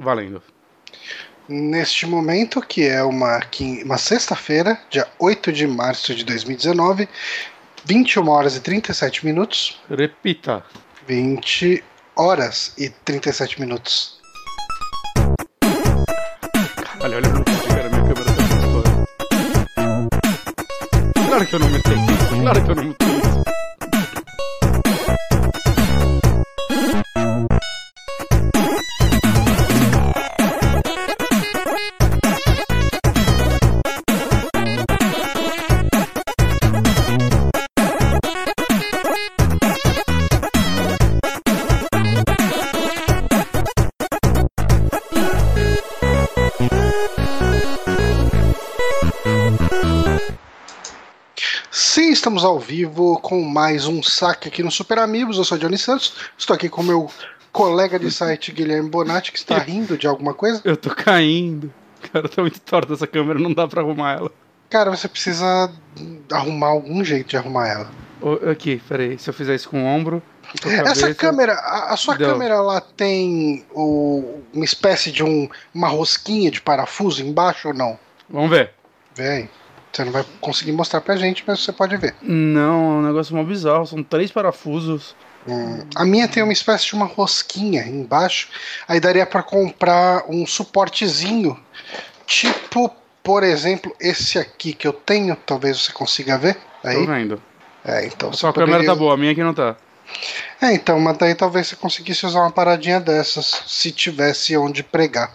Valendo. Neste momento, que é uma, uma sexta-feira, dia 8 de março de 2019, 21 horas e 37 minutos. Repita. 20 horas e 37 minutos. Caralho, olha no vídeo, cara, minha câmera tá. Claro que eu não isso, claro que eu não meti vivo com mais um saque aqui no Super Amigos. Eu sou Johnny Santos, estou aqui com meu colega de site Guilherme Bonatti, que está rindo de alguma coisa. Eu tô caindo. Cara, tá muito torta essa câmera, não dá pra arrumar ela. Cara, você precisa arrumar algum jeito de arrumar ela. Aqui, peraí, se eu fizer isso com o ombro. com a Essa cabeça- câmera, a, a sua Deu. câmera, ela tem o- uma espécie de um, uma rosquinha de parafuso embaixo ou não? Vamos ver. Vem. Você não vai conseguir mostrar pra gente, mas você pode ver. Não, é um negócio mó bizarro. São três parafusos. Hum, a minha tem uma espécie de uma rosquinha embaixo. Aí daria pra comprar um suportezinho. Tipo, por exemplo, esse aqui que eu tenho. Talvez você consiga ver. Aí. Tô vendo. É, então A você sua câmera poderia- tá boa, a minha aqui não tá. É, então, mas daí talvez você conseguisse usar uma paradinha dessas se tivesse onde pregar.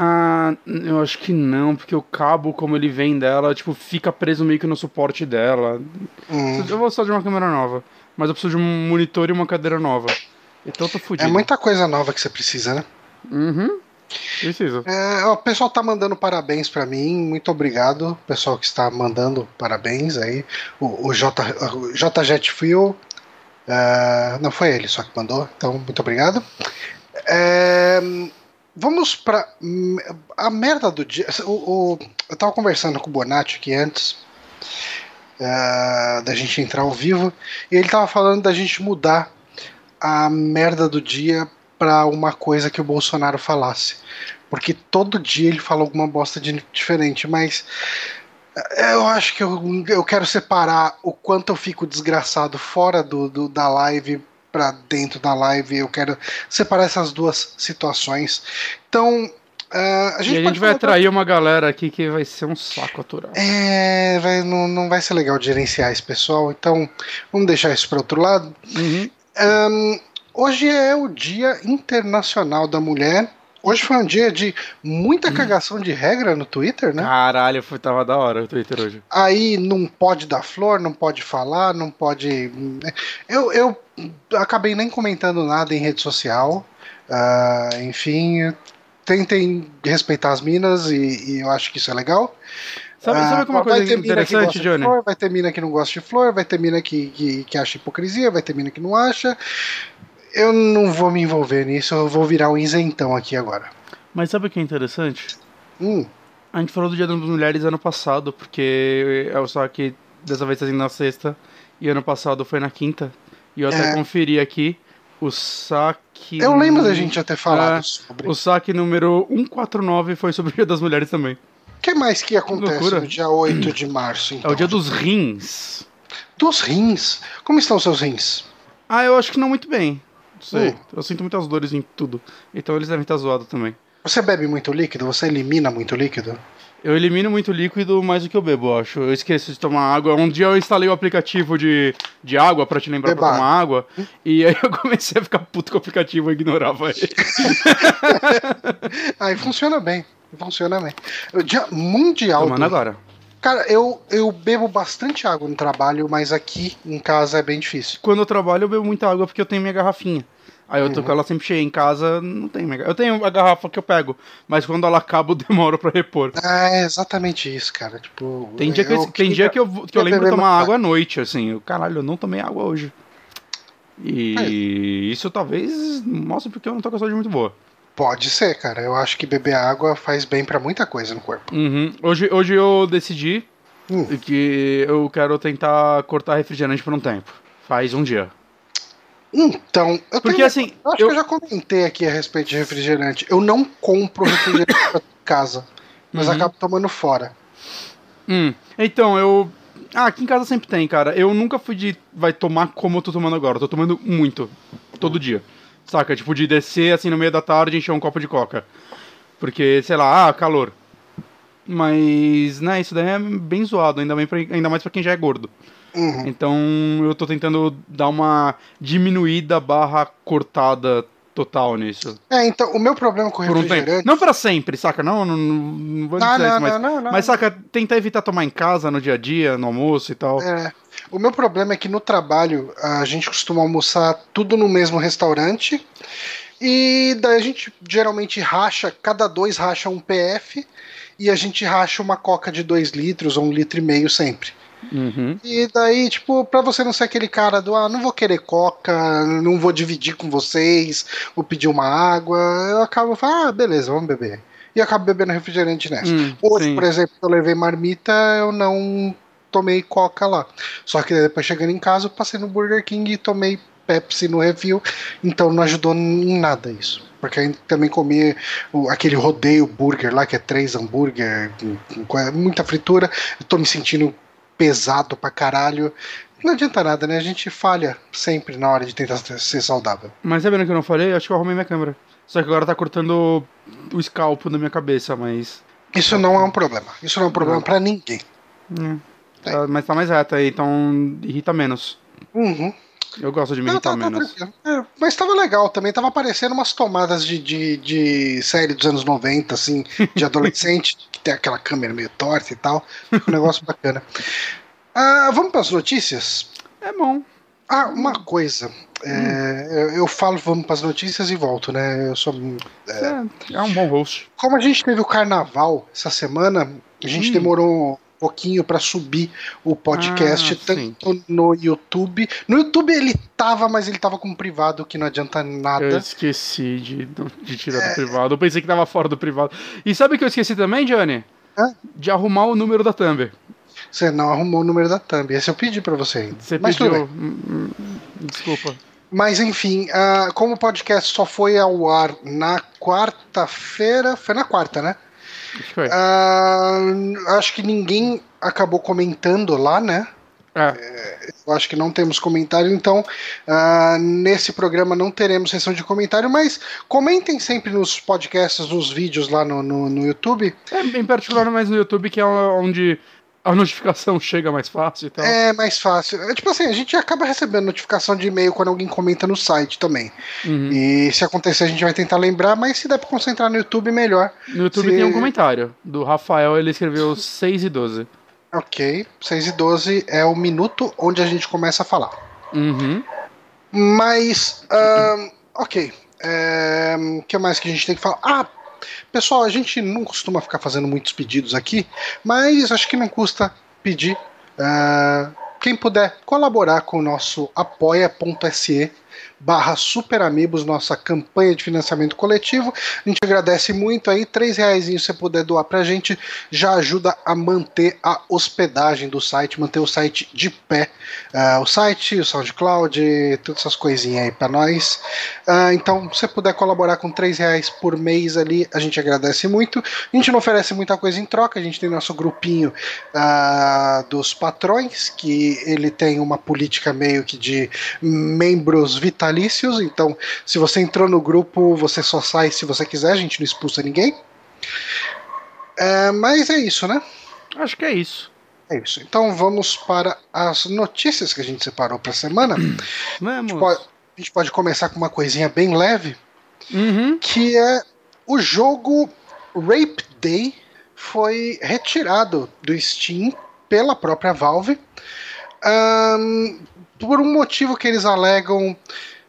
Ah, eu acho que não, porque o cabo, como ele vem dela, tipo, fica preso meio que no suporte dela. Hum. Eu vou só de uma câmera nova, mas eu preciso de um monitor e uma cadeira nova. Então eu tô É fudido. muita coisa nova que você precisa, né? Uhum. Preciso. É, o pessoal tá mandando parabéns pra mim, muito obrigado. Pessoal que está mandando parabéns aí. O, o, J, o JJet Fuel. é, não foi ele só que mandou, então muito obrigado. É, vamos pra. hum, A merda do dia. O, o- eu tava conversando com o Bonatti aqui antes. é, da gente entrar ao vivo. E ele tava falando da gente mudar a merda do dia pra uma coisa que o Bolsonaro falasse. Porque todo dia ele fala alguma bosta de diferente, mas eh, eu acho que eu, eu quero separar o quanto eu fico desgraçado fora do, do- da live pra dentro da live. Eu quero separar essas duas situações. Então, eh, a gente, E a gente vai atrair uma galera aqui que vai ser um saco aturar. É, vai- não, não vai ser legal gerenciar esse pessoal, então vamos deixar isso para outro lado. Uhum. Ahn, hoje é o Dia Internacional da Mulher. Hoje foi um dia de muita cagação de regra no Twitter, né? Caralho, foi, tava da hora o Twitter hoje. Aí não pode dar flor, não pode falar, não pode. Eu, eu acabei nem comentando nada em rede social. Ah, enfim, tentem respeitar as minas e, e eu acho que isso é legal. Sabe, Ah, sabe que uma vai coisa interessante, Johnny? flor, vai ter mina que não gosta de flor, vai ter mina que, que, que acha hipocrisia, vai ter mina que não acha. Eu não vou me envolver nisso, eu vou virar um isentão aqui agora. Mas sabe o que é interessante? Hum, A gente falou do Dia das Mulheres ano passado, porque é o só que dessa vez tá indo na sexta e ano passado foi na quinta. E eu até É. conferi aqui o saque. eu lembro da gente já ter falado É, sobre. O saque número 149 foi sobre o Dia das Mulheres também. O que mais que acontece loucura. no dia 8 de março, É então? o dia dos rins. Dos rins. Como estão seus rins? Ah, eu acho que não muito bem. Não sei. Hum. Eu sinto muitas dores em tudo. Então eles devem estar zoados também. Você bebe muito líquido? Você elimina muito líquido? Eu elimino muito líquido mais do que eu bebo, eu acho. Eu esqueço de tomar água. Um dia eu instalei o aplicativo de, de água pra te lembrar pra Beba tomar água. E aí eu comecei a ficar puto com o aplicativo e ignorava ele. Aí funciona bem. Funciona bem. O dia mundial. Tomando do- agora. Cara, eu, eu bebo bastante água no trabalho, mas aqui em casa é bem difícil. Quando eu trabalho, eu bebo muita água porque eu tenho minha garrafinha. Aí eu tô Uhum. com ela sempre cheia em casa, não tem minha... Eu tenho a garrafa que eu pego, mas quando ela acaba, eu demoro pra repor. É exatamente isso, cara. Tipo, Tem dia que, eu, eu tem dia que eu, que eu lembro de tomar água à noite, assim. Eu, caralho, eu não tomei água hoje. E isso talvez mostre porque eu não tô com a saúde muito boa. Pode ser, cara. Eu acho que beber água faz bem pra muita coisa no corpo. Uhum. Hoje, hoje eu decidi Hum. que eu quero tentar cortar refrigerante por um tempo. Faz um dia. Então, eu Porque tenho- assim, eu acho eu- que eu já comentei aqui a respeito de refrigerante. Eu não compro refrigerante pra casa, mas Uhum. acabo tomando fora. Hum, então, eu. Ah, aqui em casa sempre tem, cara. Eu nunca fui de. Vai tomar como eu tô tomando agora. Eu tô tomando muito. Todo dia. Saca? Tipo, de descer assim no meio da tarde e encher um copo de coca. Porque, sei lá, ah, calor. Mas, né, isso daí é bem zoado, ainda, bem pra, ainda mais pra quem já é gordo. Uhum. Então eu tô tentando dar uma diminuída barra cortada total nisso. É, então, o meu problema com Por um. Não pra sempre, saca? Não, não, não vou dizer não, isso, mas, não, não, não. mas saca, tentar evitar tomar em casa no dia a dia, no almoço e tal. É, o meu problema é que no trabalho a gente costuma almoçar tudo no mesmo restaurante. E daí a gente geralmente racha, cada dois racha um PF e a gente racha uma coca de 2 litros ou um litro e meio sempre. Uhum. E daí, tipo, pra você não ser aquele cara do ah, não vou querer coca, não vou dividir com vocês, vou pedir uma água, eu acabo falando, ah, beleza, vamos beber. E acabo bebendo refrigerante nessa. Hum, Hoje, sim. por exemplo, eu levei marmita, eu não tomei coca lá. Só que depois chegando em casa, eu passei no Burger King e tomei Pepsi no refil, então não ajudou em nada isso. Porque aí também comi aquele rodeio burger lá, que é três hambúrguer, muita fritura. Eu tô me sentindo pesado pra caralho. Não adianta nada, né? A gente falha sempre na hora de tentar ser saudável. Mas sabendo que eu não falei, acho que eu arrumei minha câmera. Só que agora tá cortando o escalpo na minha cabeça, mas. Isso não é um problema. Isso não é um problema pra ninguém. hum, tá- mas tá mais reta aí, então irrita menos. Uhum. Eu gosto de me irritar tá, tá menos. É, mas tava legal também, tava aparecendo umas tomadas de, de, de série dos anos 90, assim, de adolescente, que tem aquela câmera meio torta e tal. Um negócio bacana. Ah, vamos para as notícias? É bom. Ah, uma coisa. É, eu, eu falo vamos para as notícias e volto, né? Eu sou. É, é um bom host. Como a gente teve o carnaval essa semana, a gente Hum. demorou pouquinho para subir o podcast, Ah, sim. tanto no YouTube. No YouTube ele tava, mas ele tava com privado, que não adianta nada. Eu esqueci de, de tirar do privado. Eu pensei que tava fora do privado. E sabe o que eu esqueci também, Johnny? Hã? De arrumar o número da Thumb. Você não arrumou o número da thumb. Esse eu pedi pra você. Você Mas tudo pediu. Hum, hum, Desculpa. Mas enfim, ah, como o podcast só foi ao ar na quarta-feira. Foi na quarta, né? Acho que foi. Ah, acho que ninguém acabou comentando lá, né? É, Eu acho que não temos comentário, então ah, nesse programa não teremos sessão de comentário, mas comentem sempre nos podcasts, nos vídeos lá no, no, no YouTube. é, em particular mais no YouTube, que é onde a notificação chega mais fácil e tal. É mais fácil. É, tipo assim, a gente acaba recebendo notificação de e-mail quando alguém comenta no site também. Uhum. E se acontecer, a gente vai tentar lembrar, mas se der pra concentrar no YouTube, melhor. No YouTube se- tem um comentário do Rafael, ele escreveu 6 e 12. Ok, 6 e 12 é o minuto onde a gente começa a falar. Uhum. Mas, ahn, ok. O que mais que a gente tem que falar? Ah, pessoal, a gente não costuma ficar fazendo muitos pedidos aqui, mas acho que não custa pedir. ah, quem puder colaborar com o nosso apoia.se barra Super Amigos, nossa campanha de financiamento coletivo. A gente agradece muito aí, três reais se você puder doar pra gente, já ajuda a manter a hospedagem do site, manter o site de pé. Ah, o site, o SoundCloud, todas essas coisinhas aí pra nós. Ah, então, se você puder colaborar com três reais por mês ali, a gente agradece muito. A gente não oferece muita coisa em troca, a gente tem nosso grupinho ah, dos patrões, que ele tem uma política meio que de membros vitalícios. Então, se você entrou no grupo, você só sai se você quiser, a gente não expulsa ninguém. Mas é isso, né? Acho que é isso. É isso. Então vamos para as notícias que a gente separou para a semana. Vamos. Pode- a gente pode começar com uma coisinha bem leve, Uhum. que é o jogo Rape Day foi retirado do Steam pela própria Valve ahn, por um motivo que eles alegam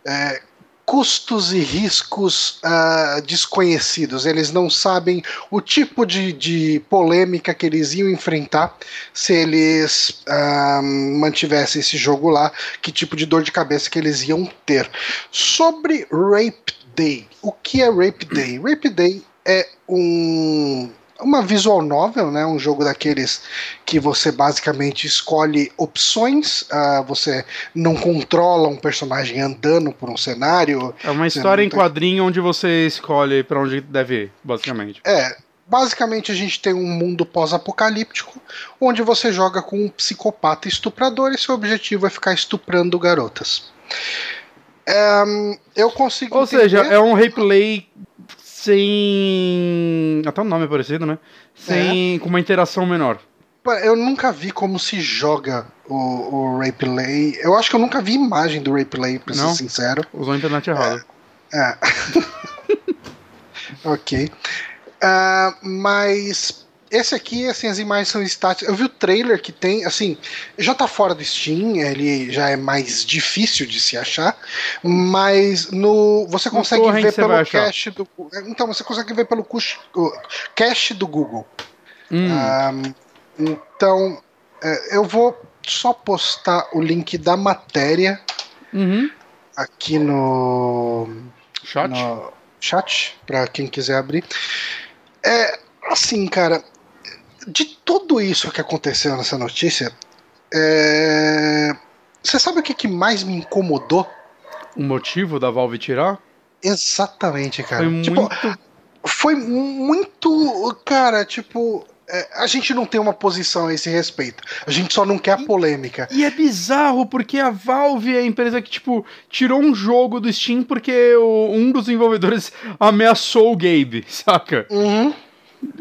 é, custos e riscos ah, desconhecidos. Eles não sabem o tipo de, de polêmica que eles iam enfrentar se eles ahn, mantivessem esse jogo lá, que tipo de dor de cabeça que eles iam ter. Sobre Rape Day, o que é Rape Day? Rape Day é um uma visual novel, né? Um jogo daqueles que você basicamente escolhe opções, uh, você não controla um personagem andando por um cenário. É uma história em quadrinho onde você escolhe para onde deve ir, basicamente. É. Basicamente, a gente tem um mundo pós-apocalíptico onde você joga com um psicopata estuprador e seu objetivo é ficar estuprando garotas. Um, eu consigo. Ou entender... seja, é um replay sem. Até o nome é parecido, né? Sem. É. com uma interação menor. Eu nunca vi como se joga o, o Replay. Eu acho que eu nunca vi imagem do Replay, pra Não? ser sincero. Usou a internet errada. É. é. ok. Uh, mas esse aqui, assim, as imagens são estáticas. Eu vi o trailer que tem, assim, já tá fora do Steam, ele já é mais difícil de se achar, mas no você consegue ver pelo cache do Então, você consegue ver pelo cache do Google. Hum. Um, então, é, eu vou só postar o link da matéria uhum. aqui no chat, no chat para quem quiser abrir. É, assim, cara, de tudo isso que aconteceu nessa notícia, é... você sabe o que, que mais me incomodou? O motivo da Valve tirar? Exatamente, cara. Foi tipo, muito. Foi muito. Cara, tipo. É, a gente não tem uma posição a esse respeito. A gente só não quer a polêmica. E, e é bizarro porque a Valve é a empresa que, tipo, tirou um jogo do Steam porque o, um dos desenvolvedores ameaçou o Gabe, saca? Uhum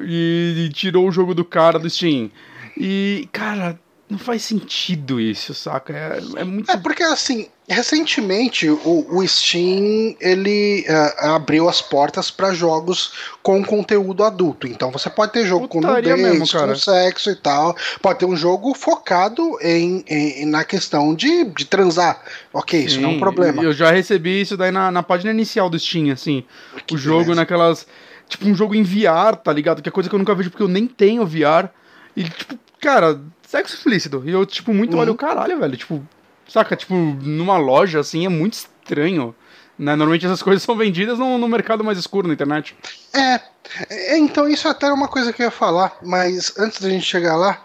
e, e tirou o jogo do cara do Steam. E, cara, não faz sentido isso, saca? É, é muito. É porque assim, recentemente o, o Steam ele uh, abriu as portas para jogos com conteúdo adulto. Então você pode ter jogo Putaria com nudez, mesmo, com sexo e tal. Pode ter um jogo focado em, em na questão de, de transar. Ok, Sim, isso não é um problema. Eu já recebi isso daí na, na página inicial do Steam, assim. Que o jogo beleza. naquelas tipo, um jogo em VR, tá ligado? Que é coisa que eu nunca vejo porque eu nem tenho VR. E, tipo, cara, sexo explícito. E eu, tipo, muito uhum. olho, caralho, velho. Tipo, saca? Tipo, numa loja, assim, é muito estranho. Né? Normalmente essas coisas são vendidas no, no mercado mais escuro na internet. É, é, então isso até é uma coisa que eu ia falar, mas antes da gente chegar lá,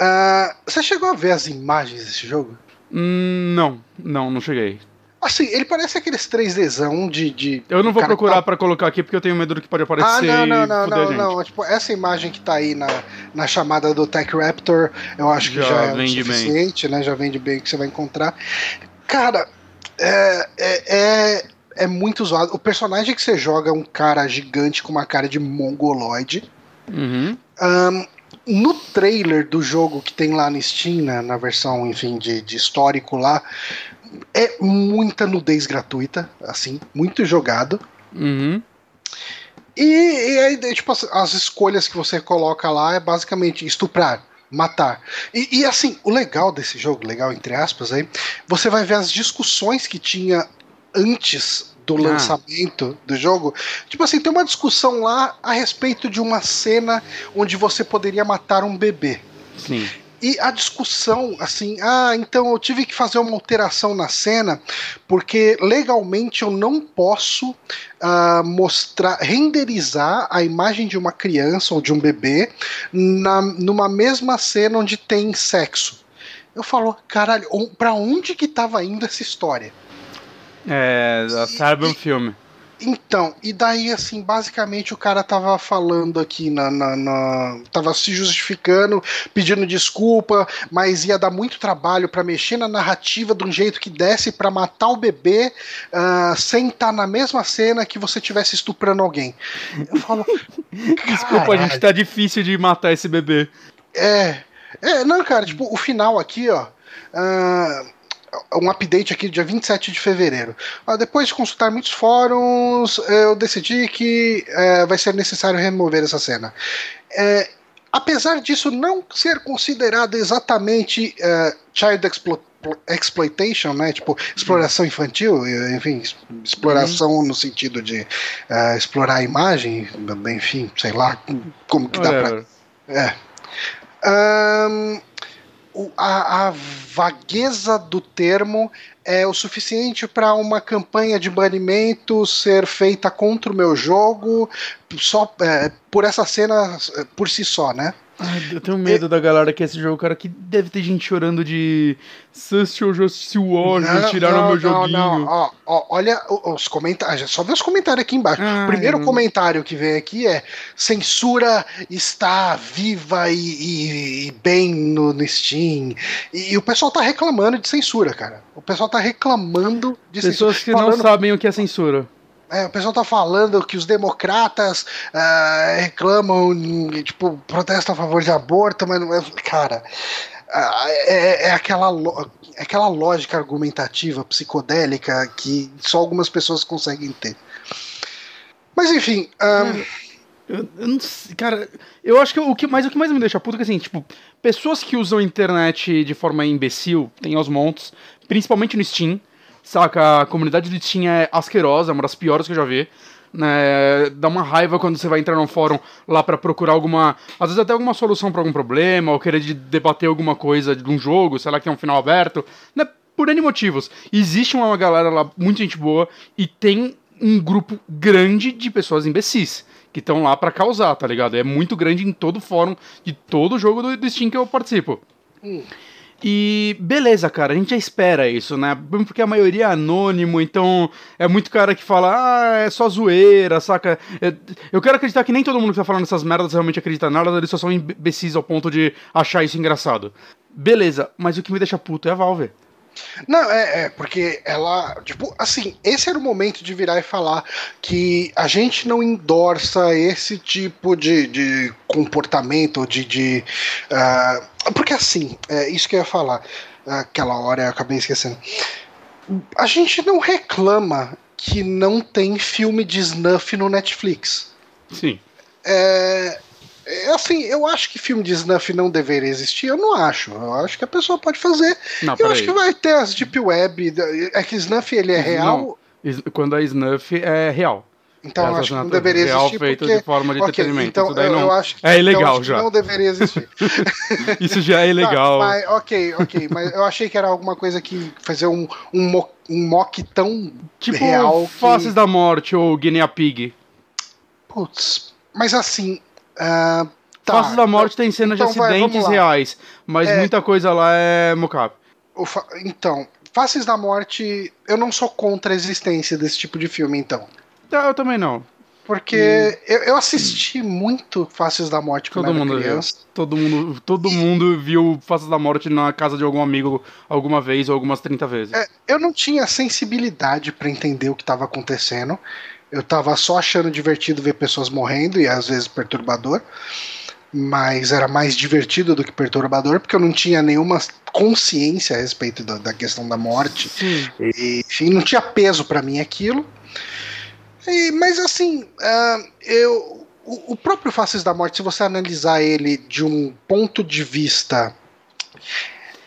uh, você chegou a ver as imagens desse jogo? Hum, não, não, não cheguei. Assim, ele parece aqueles 3Dzão de, de. Eu não vou procurar tá... para colocar aqui porque eu tenho medo do que pode aparecer. Ah, não, não, não, não, não. Tipo, essa imagem que tá aí na, na chamada do Tech Raptor, eu acho que já, já é suficiente, bem. né? Já vende bem o que você vai encontrar. Cara, é, é, é, é muito zoado. O personagem que você joga é um cara gigante com uma cara de mongoloide. Uhum. Um, no trailer do jogo que tem lá no Steam, né, na versão, enfim, de, de histórico lá, é muita nudez gratuita, assim, muito jogado. Uhum. E, e aí, tipo, as, as, escolhas que você coloca lá é basicamente estuprar, matar. E, e, assim, o legal desse jogo, legal entre aspas, aí, você vai ver as discussões que tinha antes do ah. lançamento do jogo. Tipo assim, tem uma discussão lá a respeito de uma cena onde você poderia matar um bebê. Sim. E a discussão, assim, ah, então eu tive que fazer uma alteração na cena, porque legalmente eu não posso uh, mostrar, renderizar a imagem de uma criança ou de um bebê na, numa mesma cena onde tem sexo. Eu falo, caralho, pra onde que tava indo essa história? É, sabe um filme. Então, e daí, assim, basicamente o cara tava falando aqui na, na, na, tava se justificando, pedindo desculpa, mas ia dar muito trabalho para mexer na narrativa de um jeito que desse para matar o bebê uh, sem estar tá na mesma cena que você tivesse estuprando alguém. Eu falo. Desculpa, a gente tá difícil de matar esse bebê. É. É, não, cara, tipo, o final aqui, ó. Uh, um update aqui dia 27 de fevereiro. Ah, depois de consultar muitos fóruns, eu decidi que é, vai ser necessário remover essa cena. É, apesar disso não ser considerado exatamente é, child explo exploitation, né? Tipo, exploração infantil, enfim, exploração uhum. no sentido de uh, explorar a imagem, enfim, sei lá como que dá pra. É. Um, a, a vagueza do termo é o suficiente para uma campanha de banimento ser feita contra o meu jogo só é, por essa cena é, por si só, né? Ai, eu tenho medo da galera que é esse jogo, cara, que deve ter gente chorando de Social Justice Warriors, tiraram meu joguinho. Não, Ó, ó, olha os comentários, só vê os comentários aqui embaixo. Ai, o primeiro não. comentário que vem aqui é censura está viva e, e- e bem no, no Steam. E, e o pessoal tá reclamando de censura, cara. O pessoal tá reclamando de Pessoas que censura. não Falando- sabem o que é censura. É, o pessoal tá falando que os democratas ah, reclamam, tipo, protestam a favor de aborto, mas não é. Cara, ah, é, é aquela, lo- é aquela lógica argumentativa, psicodélica, que só algumas pessoas conseguem ter. Mas enfim, ah, Eu, eu não sei, cara, eu acho que o que mais o que mais me deixa puto é que assim, tipo, pessoas que usam a internet de forma imbecil, tem aos montes, principalmente no Steam, saca? A comunidade do Steam é asquerosa, é uma das piores que eu já vi. Né, dá uma raiva quando você vai entrar num fórum lá pra procurar alguma. Às vezes até alguma solução pra algum problema, ou querer de- debater alguma coisa de um jogo, sei lá, que tem um final aberto. Né, por N motivos. Existe uma galera lá, muito gente boa, e tem um grupo grande de pessoas imbecis que estão lá pra causar, tá ligado? É muito grande em todo fórum de todo jogo do, do Steam que eu participo. Hum. E beleza, cara, a gente já espera isso, né? Porque a maioria é anônimo, então é muito cara que fala, ah, é só zoeira, saca? É- Eu quero acreditar que nem todo mundo que tá falando essas merdas realmente acredita nada, eles só são imbecis ao ponto de achar isso engraçado. Beleza, mas o que me deixa puto é a Valve. Não, é, é, porque ela, tipo, assim, esse era o momento de virar e falar que a gente não endorça esse tipo de, de comportamento, de. de ah, porque assim, é isso que eu ia falar, aquela hora eu acabei esquecendo. A gente não reclama que não tem filme de snuff no Netflix. Sim. É, é assim, eu acho que filme de snuff não deveria existir, eu não acho. Eu acho que a pessoa pode fazer. Não, Eu acho que vai ter as Deep Web. É que Snuff ele é real, Não, Quando a Snuff é real. Então É eu acho que não deveria real existir. feito porque... de forma de Ok, entretenimento. então Isso daí eu, não. eu acho que, é então, ilegal que já. não deveria existir. Isso já é ilegal. Tá, mas, ok, ok, mas eu achei que era alguma coisa que fazer um, um, mo- um mock tão tipo real que- Faces da Morte ou Guinea Pig. Putz, mas assim. ah, tá, Faces da Morte tem cenas então de vai, acidentes lá. reais, mas É. muita coisa lá é mocap. fa- Então, Faces da Morte, eu não sou contra a existência desse tipo de filme, então. Tá, Eu também não. Porque eu, eu assisti muito Faces da Morte quando Todo era mundo viu. criança. Todo mundo, todo mundo viu Faces da Morte na casa de algum amigo alguma vez ou algumas 30 vezes. É, eu não tinha sensibilidade pra entender o que estava acontecendo. Eu tava só achando divertido ver pessoas morrendo e às vezes perturbador. Mas era mais divertido do que perturbador, porque eu não tinha nenhuma consciência a respeito da, da questão da morte. Sim. E, enfim, não tinha peso pra mim aquilo. E, mas assim, ah, eu, o, o próprio Faces da Morte, se você analisar ele de um ponto de vista.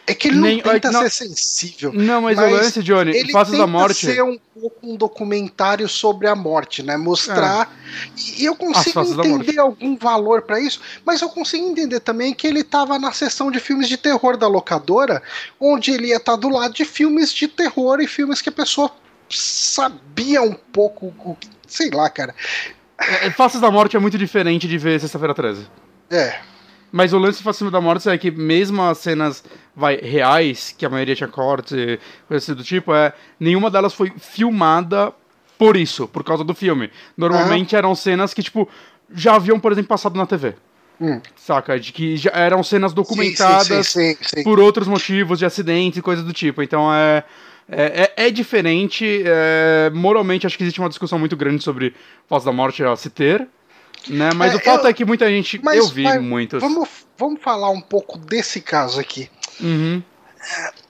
É que ele Nem- não tenta não- ser sensível. Não, mas, Mas o lance, Johnny, Ele Faces tenta da Morte. ser um pouco um documentário sobre a morte, né? Mostrar. E, e eu consigo entender algum valor pra isso, mas eu consigo entender também que ele tava na seção de filmes de terror da locadora, onde ele ia estar do lado de filmes de terror e filmes que a pessoa sabia um pouco. o Sei lá, cara. É, Faces da Morte é muito diferente de ver Sexta-feira 13. É. Mas o lance de Faces da Morte é que mesmo as cenas vai, reais, que a maioria tinha corte e coisa assim do tipo, é, nenhuma delas foi filmada por isso, por causa do filme. Normalmente eram cenas que, tipo, já haviam, por exemplo, passado na TV. Hum. Saca? De que já eram cenas documentadas Sim, sim, sim, por outros motivos, de acidentes e coisas do tipo. Então é. É, é, é diferente. é, moralmente, acho que existe uma discussão muito grande sobre Faces da Morte a se ter. Né? Mas É, o fato eu- é que muita gente. Mas, eu vi mas muitos. Vamos, vamos falar um pouco desse caso aqui. Uhum.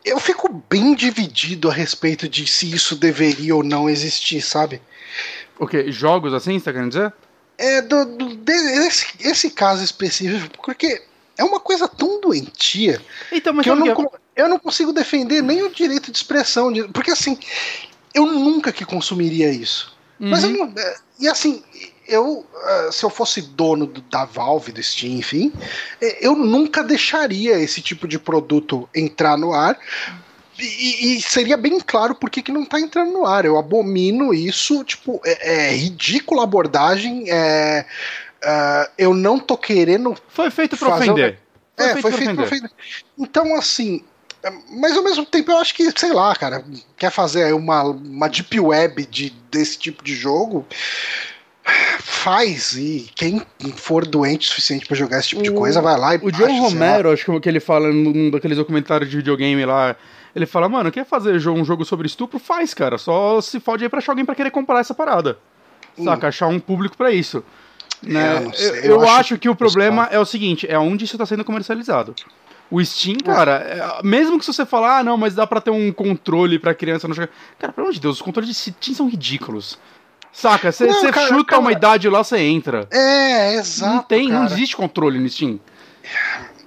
Eu fico bem dividido a respeito de se isso deveria ou não existir, sabe? O quê? Jogos assim, você tá querendo dizer? É do, do- de- esse, caso específico, porque é uma coisa tão doentia Então, mas que eu não, que- eu não consigo defender nem o direito de expressão. de- porque assim, eu nunca que consumiria isso. Mas eu Uhum. não. é, E assim, eu, uh, se eu fosse dono do, da Valve, do Steam, enfim, eu nunca deixaria esse tipo de produto entrar no ar. E, e seria bem claro por que, não tá entrando no ar. Eu abomino isso, tipo, é, é ridícula abordagem, é, uh, eu não tô querendo. Foi feito pra ofender. Foi é, feito foi feito pra ofender. Então, assim, mas ao mesmo tempo eu acho que, sei lá, cara, quer fazer uma, uma deep web de, desse tipo de jogo, faz e quem for doente o suficiente para jogar esse tipo o, de coisa vai lá e O John Romero, acho que ele fala num daqueles documentários de videogame lá, ele fala, mano, quer fazer um jogo sobre estupro? Faz, cara, só se fode aí pra achar alguém pra querer comprar essa parada. Hum. Saca? Achar um público para isso. Né? Eu, sei, eu, eu, acho, acho que o problema é o seguinte, é onde isso está sendo comercializado. O Steam, cara, é, mesmo que se você falar, ah, não, mas dá pra ter um controle pra criança não jogar. Cara, pelo amor de Deus, os controles de Steam são ridículos. Saca? Você chuta cara, uma idade lá, você entra. É, exato. Não tem, cara. não existe controle no Steam.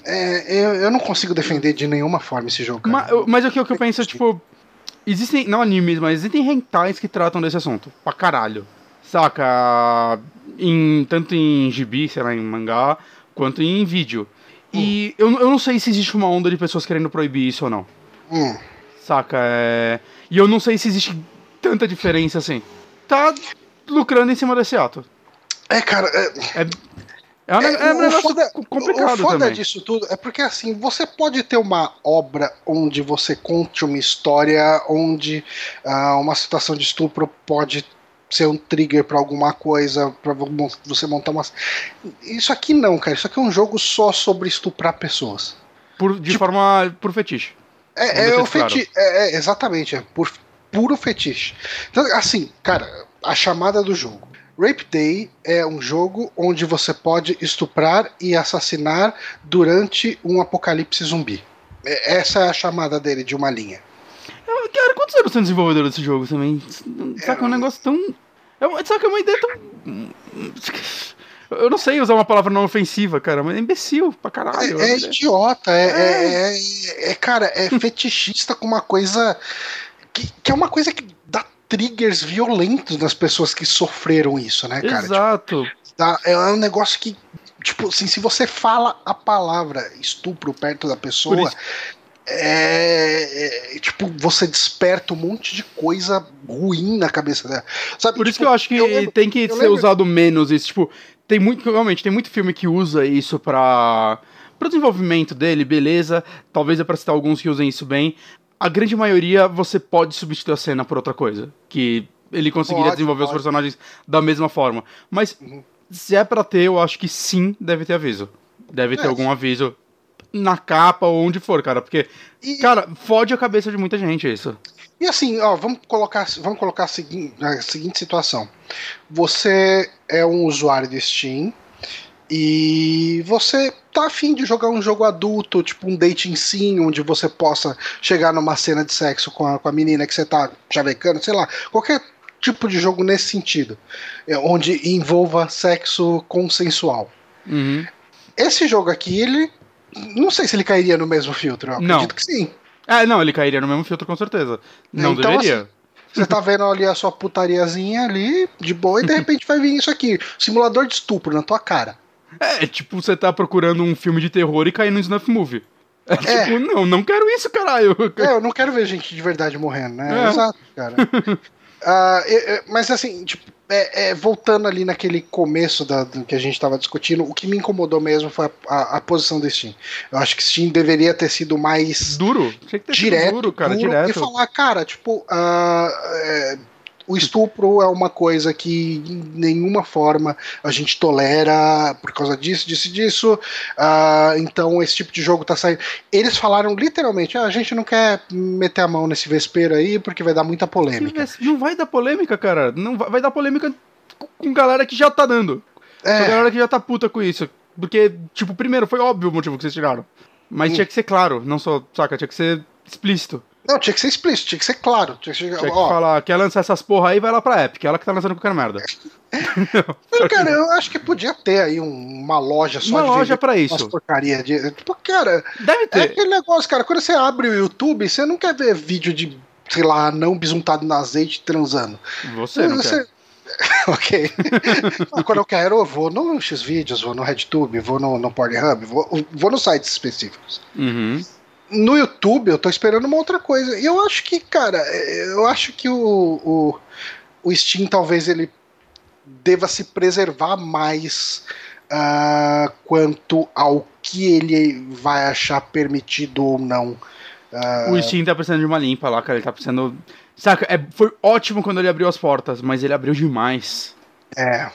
É, eu, eu não consigo defender de nenhuma forma esse jogo. Mas, mas o que, o que eu penso é, tipo. Existem, não animes, mas existem rentais que tratam desse assunto. Pra caralho. Saca? Em, tanto em gibi, sei lá, em mangá, quanto em vídeo. E eu, eu não sei se existe uma onda de pessoas querendo proibir isso ou não. Hum. Saca? É... E eu não sei se existe tanta diferença assim. Tá lucrando em cima desse ato. É, cara. É, é, é, um, é, é um negócio foda, complicado. O foda também. disso tudo é porque, assim, você pode ter uma obra onde você conte uma história, onde uh, uma situação de estupro pode ser um trigger para alguma coisa, para você montar uma. Isso aqui não, cara. Isso aqui é um jogo só sobre estuprar pessoas. Por, de tipo, forma. por fetiche. É, é o. Claro. É, é, exatamente, é por puro fetiche. Então, assim, cara, a chamada do jogo. Rape Day é um jogo onde você pode estuprar e assassinar durante um apocalipse zumbi. É, essa é a chamada dele de uma linha. Cara, quantos anos tem desenvolvedor desse jogo também? Saca, é um negócio tão. É, saca, é uma ideia tão. Eu não sei usar uma palavra não ofensiva, cara, mas é imbecil pra caralho. É, é idiota, é, é. é, é cara, é fetichista com uma coisa. Que, que é uma coisa que dá triggers violentos nas pessoas que sofreram isso, né, cara? Exato. Tipo, dá, é um negócio que tipo assim, se você fala a palavra estupro perto da pessoa, é, é, tipo, você desperta um monte de coisa ruim na cabeça dela. Sabe? Por tipo, isso que eu acho que eu lembro, tem que ser lembro. usado menos isso. Tipo, tem muito, realmente, tem muito filme que usa isso pra. Pro desenvolvimento dele, beleza. Talvez é pra citar alguns que usem isso bem. A grande maioria você pode substituir a cena por outra coisa. Que ele conseguiria pode, desenvolver pode. os personagens da mesma forma. Mas uhum. se é pra ter, eu acho que sim, deve ter aviso. Deve é, ter algum aviso na capa ou onde for, cara. Porque, e... cara, fode a cabeça de muita gente isso. E assim, ó, vamos colocar, vamos colocar a seguinte, a seguinte situação. Você é um usuário de Steam e você tá afim de jogar um jogo adulto, tipo um dating sim, onde você possa chegar numa cena de sexo com a, com a menina que você tá chavecando, sei lá, qualquer tipo de jogo nesse sentido, é, onde envolva sexo consensual. Uhum. Esse jogo aqui, ele não sei se ele cairia no mesmo filtro. Eu acredito não. que sim. É, não, ele cairia no mesmo filtro com certeza. Não então, deveria. Assim, você tá vendo ali a sua putariazinha ali, de boa, e de repente vai vir isso aqui. Simulador de estupro na tua cara. É, tipo, você tá procurando um filme de terror e cair no snuff movie. É, é. tipo, não, não quero isso, caralho. É, eu não quero ver gente de verdade morrendo, né? É. Exato, cara. uh, mas assim, tipo, é, é, voltando ali naquele começo da, do que a gente estava discutindo, o que me incomodou mesmo foi a, a, a, posição do Steam. Eu acho que Steam deveria ter sido mais duro, Tinha que ter direto, duro, cara, duro direto. e falar, cara, tipo, uh, o estupro é uma coisa que de nenhuma forma a gente tolera por causa disso, disso e disso. Uh, então esse tipo de jogo tá saindo. Eles falaram literalmente: ah, a gente não quer meter a mão nesse vespeiro aí porque vai dar muita polêmica. Não vai dar polêmica, cara. Não vai, vai dar polêmica com galera que já tá dando. É. Com galera que já tá puta com isso. Porque, tipo, primeiro, foi óbvio o motivo que vocês tiraram. Mas hum. tinha que ser claro, não só, saca? Tinha que ser explícito. Não, tinha que ser explícito, tinha que ser claro. Tinha que, tinha que falar, quer lançar essas porra aí, vai lá pra Epic, ela que tá lançando qualquer merda. não, cara, eu acho que podia ter aí um, uma loja só uma de loja para isso. porcaria de. Tipo, cara, deve ter. É aquele negócio, cara, quando você abre o YouTube, você não quer ver vídeo de, sei lá, não bisuntado no azeite transando. Você não você, quer. ok. Quando eu quero, eu vou no Xvideos, vou no RedTube, vou no, no Pornhub, vou, vou nos sites específicos. Uhum. No YouTube, eu tô esperando uma outra coisa. E eu acho que, cara, eu acho que o, o, o Steam talvez ele deva se preservar mais uh, quanto ao que ele vai achar permitido ou não. Uh... O Steam tá precisando de uma limpa lá, cara. Ele tá precisando. Saca, é, foi ótimo quando ele abriu as portas, mas ele abriu demais. É.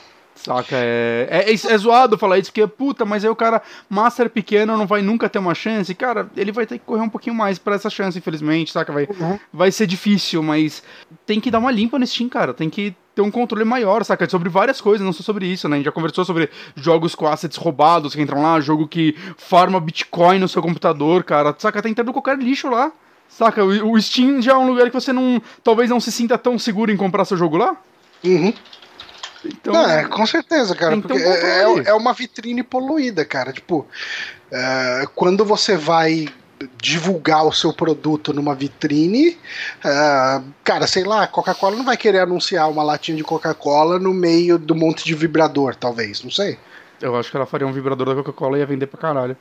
Saca, é, é, é, é, zoado falar isso, porque, puta, mas aí o cara, master pequeno, não vai nunca ter uma chance. Cara, ele vai ter que correr um pouquinho mais para essa chance, infelizmente, saca? Vai, uhum. vai ser difícil, mas tem que dar uma limpa nesse Steam, cara. Tem que ter um controle maior, saca? Sobre várias coisas, não só sobre isso, né? A gente já conversou sobre jogos com assets roubados que entram lá, jogo que farma Bitcoin no seu computador, cara. Saca? Tá entrando qualquer lixo lá. Saca? O, o Steam já é um lugar que você não. Talvez não se sinta tão seguro em comprar seu jogo lá. Uhum. Então, não, é, com certeza, cara. Porque é, é, é, uma vitrine poluída, cara. Tipo, é, quando você vai divulgar o seu produto numa vitrine, é, cara, sei lá, Coca-Cola não vai querer anunciar uma latinha de Coca-Cola no meio do monte de vibrador, talvez, não sei. Eu acho que ela faria um vibrador da Coca-Cola e ia vender pra caralho.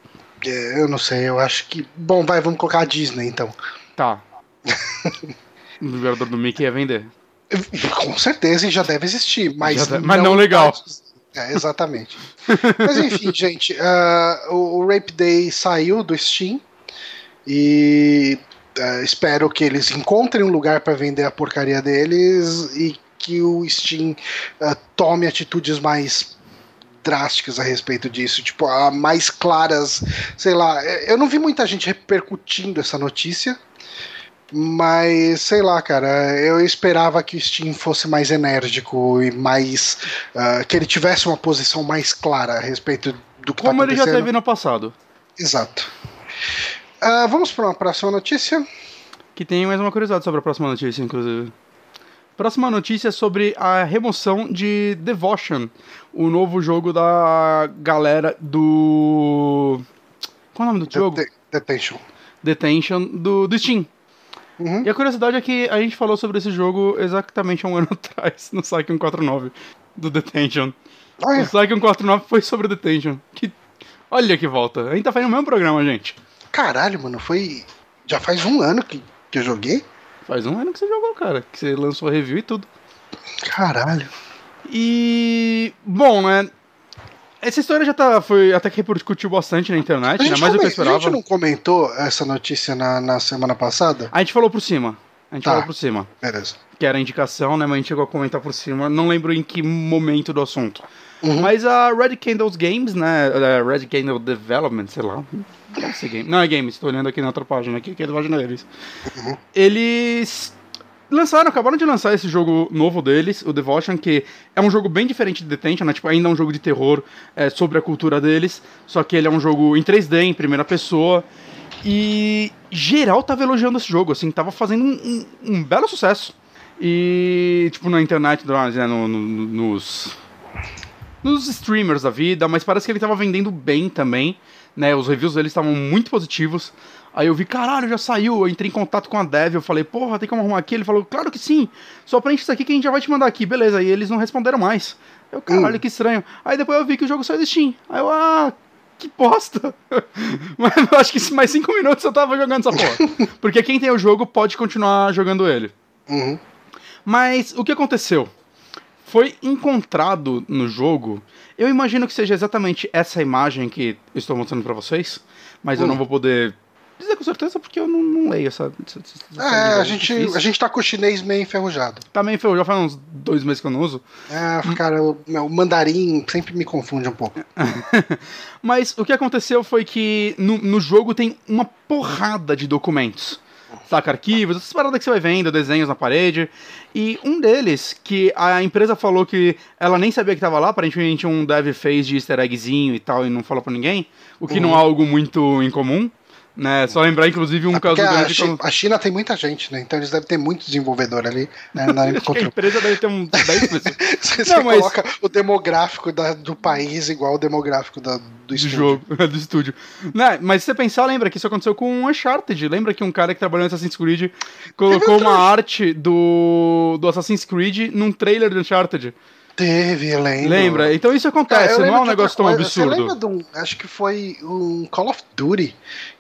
É, eu não sei, eu acho que. Bom, vai, vamos colocar a Disney então. Tá. o vibrador do Mickey ia vender. Com certeza, já deve existir, mas, deve, mas não, não legal. É, exatamente. mas enfim, gente, uh, o, o Rape Day saiu do Steam e uh, espero que eles encontrem um lugar para vender a porcaria deles e que o Steam uh, tome atitudes mais drásticas a respeito disso, tipo, mais claras, sei lá. Eu não vi muita gente repercutindo essa notícia. Mas, sei lá, cara, eu esperava que o Steam fosse mais enérgico e mais. Uh, que ele tivesse uma posição mais clara a respeito do que tá Como tá ele já teve no passado. Exato. Uh, vamos para uma próxima notícia. Que tem mais uma curiosidade sobre a próxima notícia, inclusive. Próxima notícia é sobre a remoção de Devotion, o novo jogo da galera do. Qual é o nome do jogo? Detention. Detention do, do Steam. Uhum. E a curiosidade é que a gente falou sobre esse jogo exatamente um ano atrás, no Psyche 149, do Detention. Olha. O Psyche 149 foi sobre Detention. Que... Olha que volta. A gente tá fazendo o mesmo programa, gente. Caralho, mano, foi. Já faz um ano que, que eu joguei? Faz um ano que você jogou, cara. Que você lançou review e tudo. Caralho. E. Bom, né? Essa história já tá, foi até que repercutiu bastante na internet, né? Mais do que eu esperava. A gente não comentou essa notícia na, na semana passada? A gente falou por cima. A gente tá. falou por cima. Beleza. Que era a indicação, né? Mas a gente chegou a comentar por cima. Não lembro em que momento do assunto. Uhum. Mas a Red Candles Games, né? Red Candle Development, sei lá. Não é Games, estou olhando aqui na outra página, aqui, que é a página deles. Uhum. Eles lançaram, acabaram de lançar esse jogo novo deles, o Devotion, que é um jogo bem diferente de Detention, né? Tipo, ainda é um jogo de terror é, sobre a cultura deles, só que ele é um jogo em 3D, em primeira pessoa. E geral tava elogiando esse jogo, assim, tava fazendo um, um, um belo sucesso. E, tipo, na internet, né, no, no, nos, nos streamers da vida, mas parece que ele tava vendendo bem também, né? Os reviews dele estavam muito positivos. Aí eu vi, caralho, já saiu. Eu entrei em contato com a Dev, eu falei, porra, tem como arrumar aqui? Ele falou, claro que sim. Só preenche isso aqui que a gente já vai te mandar aqui. Beleza, e eles não responderam mais. Eu, caralho, hum. que estranho. Aí depois eu vi que o jogo saiu do Steam. Aí eu, ah, que bosta. Mas eu acho que mais cinco minutos eu tava jogando essa porra. Porque quem tem o jogo pode continuar jogando ele. Uhum. Mas o que aconteceu? Foi encontrado no jogo. Eu imagino que seja exatamente essa imagem que estou mostrando para vocês, mas eu não hum. vou poder dizer com certeza porque eu não, não leio essa. essa, essa é, a gente, a gente tá com o chinês meio enferrujado. Tá meio enferrujado, faz uns dois meses que eu não uso. É, cara, o, o mandarim sempre me confunde um pouco. Mas o que aconteceu foi que no, no jogo tem uma porrada de documentos. Saca arquivos, essas paradas que você vai vendo, desenhos na parede. E um deles, que a empresa falou que ela nem sabia que tava lá, aparentemente um dev fez de easter eggzinho e tal e não falou pra ninguém, o que uhum. não é algo muito incomum Né? Só lembrar, inclusive, um É caso porque a, grande. Chi- quando- a China tem muita gente, né? Então eles devem ter muito desenvolvedor ali. Né? Que a empresa deve ter uns 10 pessoas Você, Não, mas- coloca o demográfico da- do país igual o demográfico da- do do estúdio. jogo, do estúdio. Né? Mas se você pensar, lembra que isso aconteceu com o Uncharted. Lembra que um cara que trabalhou no Assassin's Creed colocou uma arte do, do Assassin's Creed num trailer do Uncharted. Teve, eu lembro. Lembra? Então isso acontece, não é um negócio tão coisa. absurdo. Você lembra de um. Acho que foi um Call of Duty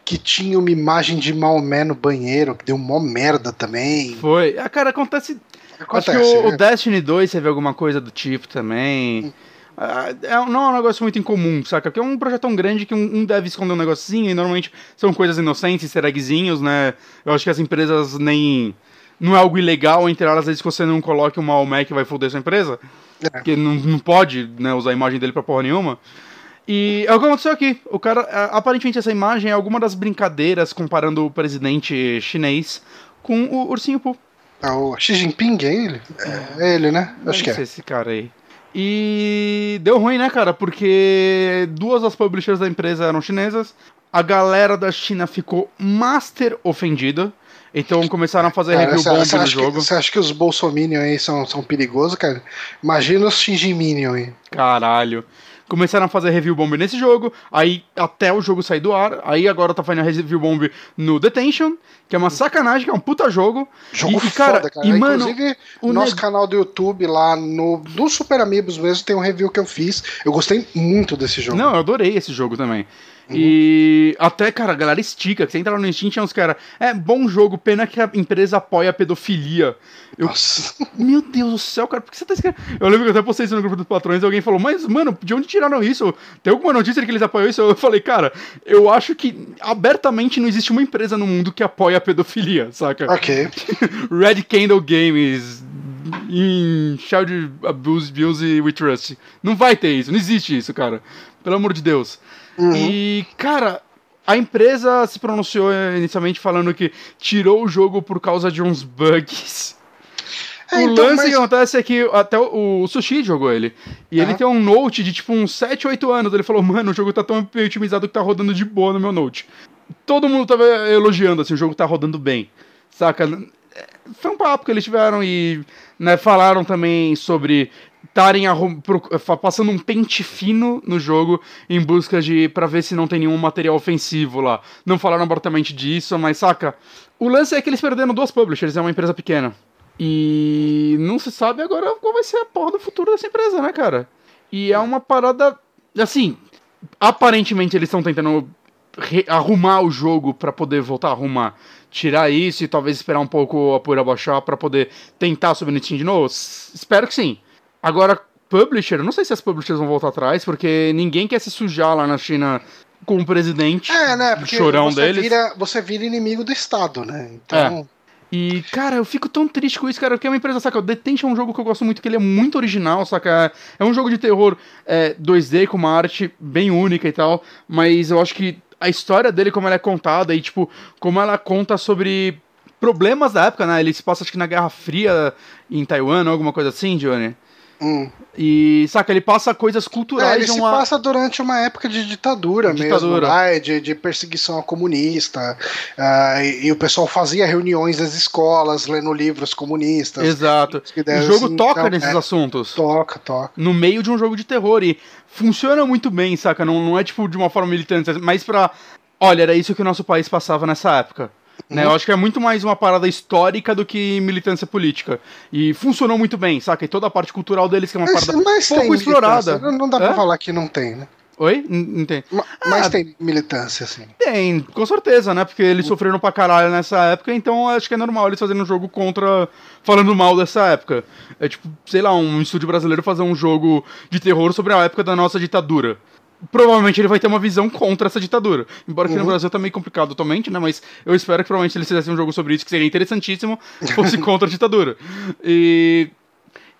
que tinha uma imagem de Maomé no banheiro, que deu mó merda também. Foi. Ah, cara, acontece. Acontece. Acho que o, né? o Destiny 2 teve alguma coisa do tipo também. Ah, É, não é um negócio muito incomum, saca? Porque é um projeto tão grande que um, um deve esconder um negocinho e normalmente são coisas inocentes, easter eggzinhos, né? Eu acho que as empresas nem. Não é algo ilegal entre elas, às vezes que você não coloque um Maomé que vai foder sua empresa. É. Porque não, não pode né, usar a imagem dele pra porra nenhuma. E é o que aconteceu aqui. O cara, aparentemente, essa imagem é alguma das brincadeiras comparando o presidente chinês com o ursinho Pooh. É o Xi Jinping, é ele? É ele, né? Acho que é. esse cara aí. E deu ruim, né, cara? Porque duas das publishers da empresa eram chinesas. A galera da China ficou master ofendida. Então começaram a fazer Cara, review bomb no jogo. você acha que os bolsominion aí são, são perigosos, cara? Imagina os Xinjiminion aí. Caralho. Começaram a fazer review bomb nesse jogo, aí até o jogo sair do ar, aí agora tá fazendo review bomb no Detention, que é uma sacanagem, que é um puta jogo. Jogo E- e, cara, foda, cara. e, mano, Inclusive, o nosso canal do YouTube lá no, no Super Amigos mesmo tem um review que eu fiz. Eu gostei muito desse jogo. Não, eu adorei esse jogo também. E até, cara, a galera estica. que Você entra lá no Steam, tinha uns caras. É bom jogo, pena que a empresa apoia a pedofilia. Eu, Nossa. meu Deus do céu, cara, por que você tá escrevendo? Eu lembro que eu até postei isso no grupo dos patrões e alguém falou, mas, mano, de onde tiraram isso? Tem alguma notícia de que eles apoiam isso? Eu falei, cara, eu acho que abertamente não existe uma empresa no mundo que apoia a pedofilia, saca? Ok. Red Candle Games em Child Abuse, Abuse We Trust. Não vai ter isso, não existe isso, cara. Pelo amor de Deus. Uhum. E, cara, a empresa se pronunciou inicialmente falando que tirou o jogo por causa de uns bugs. É, o então, lance mas- que acontece é que até o, o Sushi jogou ele. E ele tem um note de tipo uns 7, 8 anos. Ele falou, mano, o jogo tá tão bem otimizado que tá rodando de boa no meu note. Todo mundo tava elogiando, assim, o jogo tá rodando bem. Saca? Foi um papo que eles tiveram e né, falaram também sobre estarem passando um pente fino no jogo em busca de para ver se não tem nenhum material ofensivo lá. Não falaram abertamente disso, mas saca? O lance é que eles perderam duas publishers, é uma empresa pequena. E não se sabe agora qual vai ser a porra do futuro dessa empresa, né, cara? E é uma parada. Assim, aparentemente eles estão tentando arrumar o jogo pra poder voltar a arrumar. Tirar isso e talvez esperar um pouco a poeira baixar pra poder tentar subir no Steam de novo. S- Espero que sim. Agora, publisher, não sei se as publishers vão voltar atrás, porque ninguém quer se sujar lá na China com o presidente É, né? Porque chorão você, deles. vira, você vira inimigo do Estado, né? Então. E, cara, eu fico tão triste com isso, cara, porque é uma empresa, saca? O Detention é um jogo que eu gosto muito, que ele é muito original, saca? É um jogo de terror é, 2D com uma arte bem única e tal, mas eu acho que a história dele, como ela é contada e, tipo, como ela conta sobre problemas da época, né? Ele se passa, acho que na Guerra Fria em Taiwan, alguma coisa assim, Johnny. Hum. E, saca, ele passa coisas É, culturais ele de se uma... passa durante uma época de ditadura, Ditadura. mesmo, né? de, de perseguição a comunista. ah, e, e o pessoal fazia reuniões nas escolas, lendo livros comunistas. Exato. O jogo assim, toca então, nesses é. assuntos. Toca, toca. no meio de um jogo de terror e funciona muito bem, saca? Não, não é tipo de uma forma militante, mas pra. Olha, era isso que o nosso país passava nessa época. Né? Uhum. Eu acho que é muito mais uma parada histórica do que militância política. E funcionou muito bem, saca? E toda a parte cultural deles, que é uma Mas, parada mas pouco explorada. Não, dá pra Hã? falar que não tem, né? Oi? Não tem. Ma- Mas tem militância, assim. Tem, com certeza, né? Porque eles sofreram pra caralho nessa época, então acho que é normal eles fazerem um jogo contra. falando mal dessa época. É tipo, sei lá, um estúdio brasileiro fazer um jogo de terror sobre a época da nossa ditadura. Provavelmente ele vai ter uma visão contra essa ditadura. Embora aqui no Uhum. Brasil tá meio complicado atualmente, né? Mas eu espero que provavelmente eles fizessem um jogo sobre isso, que seria interessantíssimo, fosse contra a ditadura. E.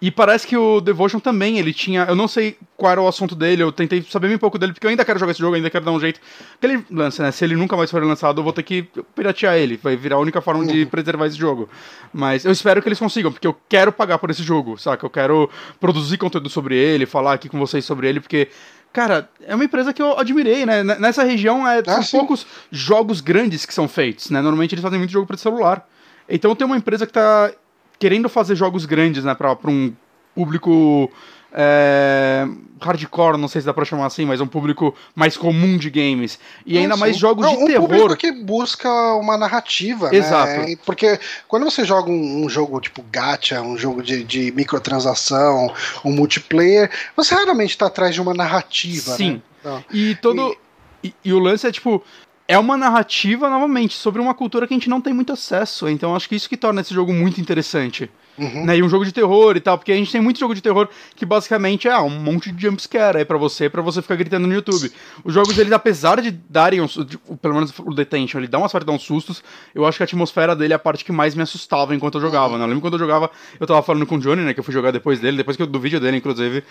E parece que o Devotion também, ele tinha. Eu não sei qual era o assunto dele, eu tentei saber bem pouco dele, porque eu ainda quero jogar esse jogo, ainda quero dar um jeito. Aquele lance, né? Se ele nunca mais for lançado, eu vou ter que piratear ele. Vai virar a única forma de preservar esse jogo. Mas eu espero que eles consigam, porque eu quero pagar por esse jogo, saca? Eu quero produzir conteúdo sobre ele, falar aqui com vocês sobre ele, porque. Cara, é uma empresa que eu admirei, né? Nessa região é, são Ah, sim. poucos jogos grandes que são feitos, né? Normalmente eles fazem muito jogo para celular. Então tem uma empresa que tá querendo fazer jogos grandes, né? Pra um público é, hardcore, não sei se dá pra chamar assim, mas um público mais comum de games. E ainda Ah, mais jogos Não, de um terror. público que busca uma narrativa, Exato. né? Porque quando você joga um, um jogo tipo gacha, um jogo de, de microtransação, um multiplayer, você raramente tá atrás de uma narrativa, Sim. né? Então, E todo. E, e o lance é tipo. É uma narrativa, novamente, sobre uma cultura que a gente não tem muito acesso. Então acho que isso que torna esse jogo muito interessante. Uhum. Né? E um jogo de terror e tal, porque a gente tem muito jogo de terror que basicamente é ah, um monte de jumpscare aí pra você, pra você ficar gritando no YouTube. Os jogos, eles, apesar de darem, um, de- pelo menos o Detention, ele dá uma sorte de dar uns sustos, eu acho que a atmosfera dele é a parte que mais me assustava enquanto eu jogava, né? Eu lembro quando eu jogava, eu tava falando com o Johnny, né, que eu fui jogar depois dele, depois que eu, do vídeo dele, inclusive,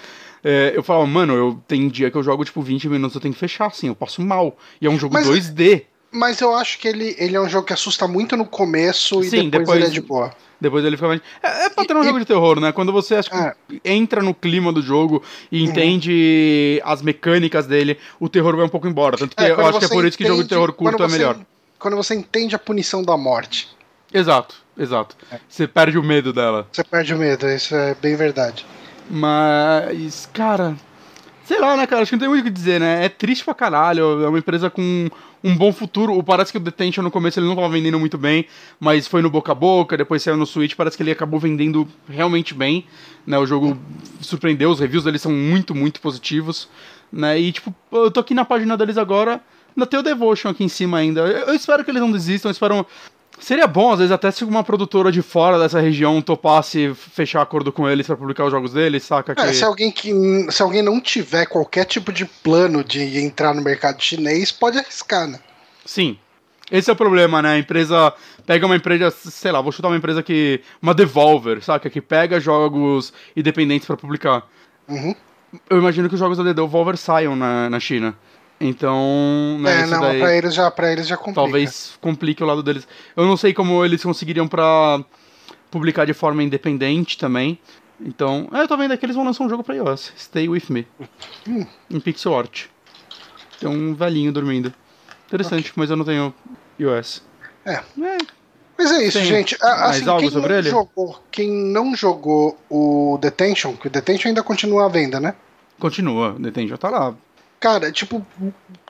é, eu falava, mano, eu tem dia que eu jogo, tipo, 20 minutos, eu tenho que fechar, assim, eu passo mal. E é um jogo Mas- 2D. Mas eu acho que ele, ele é um jogo que assusta muito no começo e Sim, depois, depois- ele é de boa. Depois ele fica mais. É, é padrão E- jogo de terror, né? Quando você É. entra no clima do jogo e Uhum. entende as mecânicas dele, o terror vai um pouco embora. Tanto que É, eu acho que é por isso que jogo de entende- terror curto é você- melhor. Quando você entende a punição da morte, Exato, exato. É. Você perde o medo dela. você perde o medo, isso é bem verdade. Mas, cara. Sei lá, né, cara? Acho que não tem muito o que dizer, né? É triste pra caralho. É uma empresa com um bom futuro. Parece que o Detention no começo ele não tava vendendo muito bem, mas foi no boca a boca, depois saiu no Switch. Parece que ele acabou vendendo realmente bem. Né? O jogo surpreendeu, os reviews deles são muito, muito positivos. Né? E, tipo, eu tô aqui na página deles agora. Ainda tem o Devotion aqui em cima ainda. Eu, eu espero que eles não desistam, eu espero. Seria bom, às vezes, até se uma produtora de fora dessa região topasse fechar acordo com eles pra publicar os jogos deles, saca? É, que... se, alguém que, se alguém não tiver qualquer tipo de plano de entrar no mercado chinês, pode arriscar, né? Sim. Esse é o problema, né? A empresa pega uma empresa, sei lá, vou chutar uma empresa que. Uma Devolver, saca? Que pega jogos independentes pra publicar. Uhum. Eu imagino que os jogos da Devolver saiam na, na China. Então. Né, é, não, daí pra eles já, pra eles já complica. talvez complique o lado deles. Eu não sei como eles conseguiriam pra publicar de forma independente também. Então. É, eu tô vendo aqui eles vão lançar um jogo pra iOS. Stay with me. Hum. Em pixel art. Tem um velhinho dormindo. Interessante, mas eu não tenho iOS. É. É, Mas é isso, Tem gente. Mais Assim, algo quem, sobre não ele? Jogou, quem não jogou o Detention, que o Detention ainda continua à venda, né? Continua, Detém já tá lá. Cara, tipo,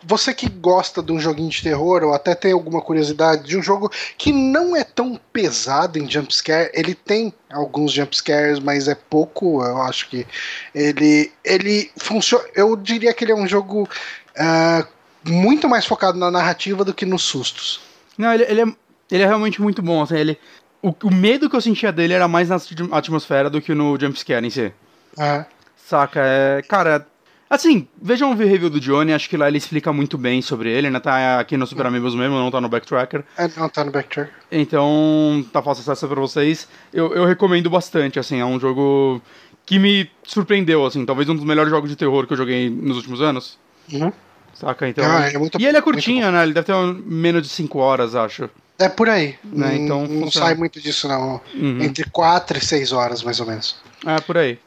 você que gosta de um joguinho de terror ou até tem alguma curiosidade de um jogo que não é tão pesado em jumpscare, ele tem alguns jumpscares, mas é pouco, eu acho que ele ele funciona, eu diria que ele é um jogo ah, muito mais focado na narrativa do que nos sustos. Não, ele, ele, é, ele é realmente muito bom. Assim, ele, o, o medo que eu sentia dele era mais na atm- atmosfera do que no jumpscare em si. Ah, Saca? É, cara, assim, vejam o review do Johnny, acho que lá ele explica muito bem sobre ele, né? Tá aqui no Super Amigos mesmo, não tá no Backtracker. é, não tá no Backtrack. Então, tá fácil acesso pra vocês. Eu, eu recomendo bastante, assim, é um jogo que me surpreendeu, assim, talvez um dos melhores jogos de terror que eu joguei nos últimos anos. Uhum. Saca? Então. Ah, é muito- e ele é curtinho, né? Ele deve ter menos de 5 horas, acho. É por aí. Né, Não- então não funciona. sai muito disso, não. Uhum. Entre 4 e 6 horas, mais ou menos. É, por aí.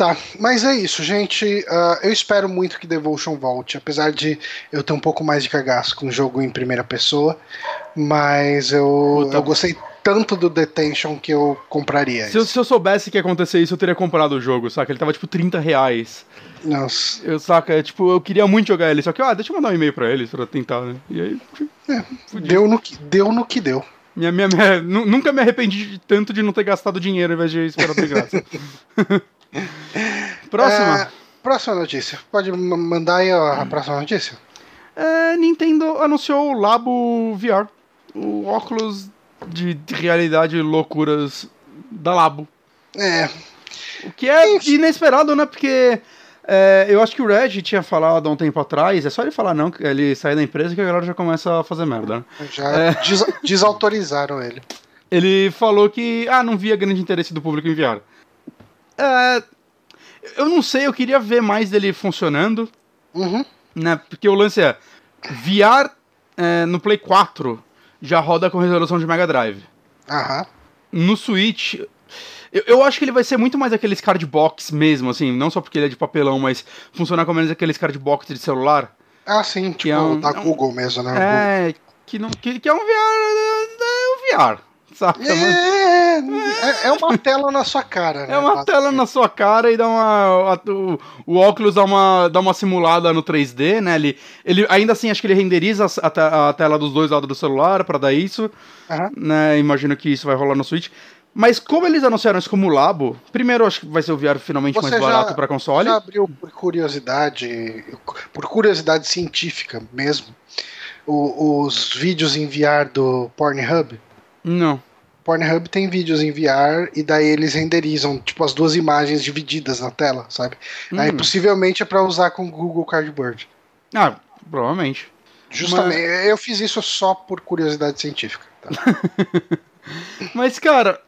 Tá, mas é isso, gente. Ah, eu espero muito que Devotion volte, apesar de eu ter um pouco mais de cagaço com o jogo em primeira pessoa. Mas eu, Puta. eu gostei tanto do Detention que eu compraria Se eu, se eu soubesse que ia acontecer isso, eu teria comprado o jogo, saca? Ele tava tipo 30 reais. Nossa. Eu, saca? É, tipo, eu queria muito jogar ele, só que, ah, deixa eu mandar um e-mail pra eles pra tentar, né? E aí, tipo, Deu no, que, deu no que deu. minha, minha, minha- nu- nunca me arrependi de tanto de não ter gastado dinheiro ao invés de esperar de graça. Próxima. Ah, próxima notícia. Pode ma- mandar aí a, a próxima notícia? É, Nintendo anunciou o Labo VR, o óculos de, de realidade loucuras da Labo. É, O que é Isso. inesperado, né? Porque é, eu acho que o Reg tinha falado há um tempo atrás, é só ele falar não, que ele sair da empresa que a galera já começa a fazer merda, né? já É. des- desautorizaram ele. Ele falou que, ah, não via grande interesse do público em VR. É, eu não sei, eu queria ver mais dele funcionando, Uhum. né? Porque o lance é, VR é, no Play 4 já roda com resolução de Mega Drive. Aham. No Switch, Eu, eu acho que ele vai ser muito mais aqueles card box mesmo, assim, não só porque ele é de papelão, mas funcionar como menos aqueles card box de celular. Ah, sim, tipo é um- da é um- Google mesmo, né? É, que, não, que, que é um VR. É um VR, saca? Mas É, é, é uma tela na sua cara, né? É uma tela na sua cara e dá uma. a- o, o óculos dá uma, dá uma simulada no 3D, né? Ele, ele ainda assim acho que ele renderiza a, a tela dos dois lados do celular pra dar isso. Aham. Né? Imagino que isso vai rolar no Switch. Mas como eles anunciaram isso como Labo, primeiro acho que vai ser o VR finalmente Você mais barato pra console. Já abriu por curiosidade, por curiosidade científica mesmo, o- os vídeos em VR do Pornhub? Não. Pornhub tem vídeos em VR e daí eles renderizam tipo as duas imagens divididas na tela, sabe? Aí Hum. possivelmente é pra usar com o Google Cardboard. Ah, provavelmente. Justamente, eu fiz isso só por curiosidade científica. tá? Mas, cara,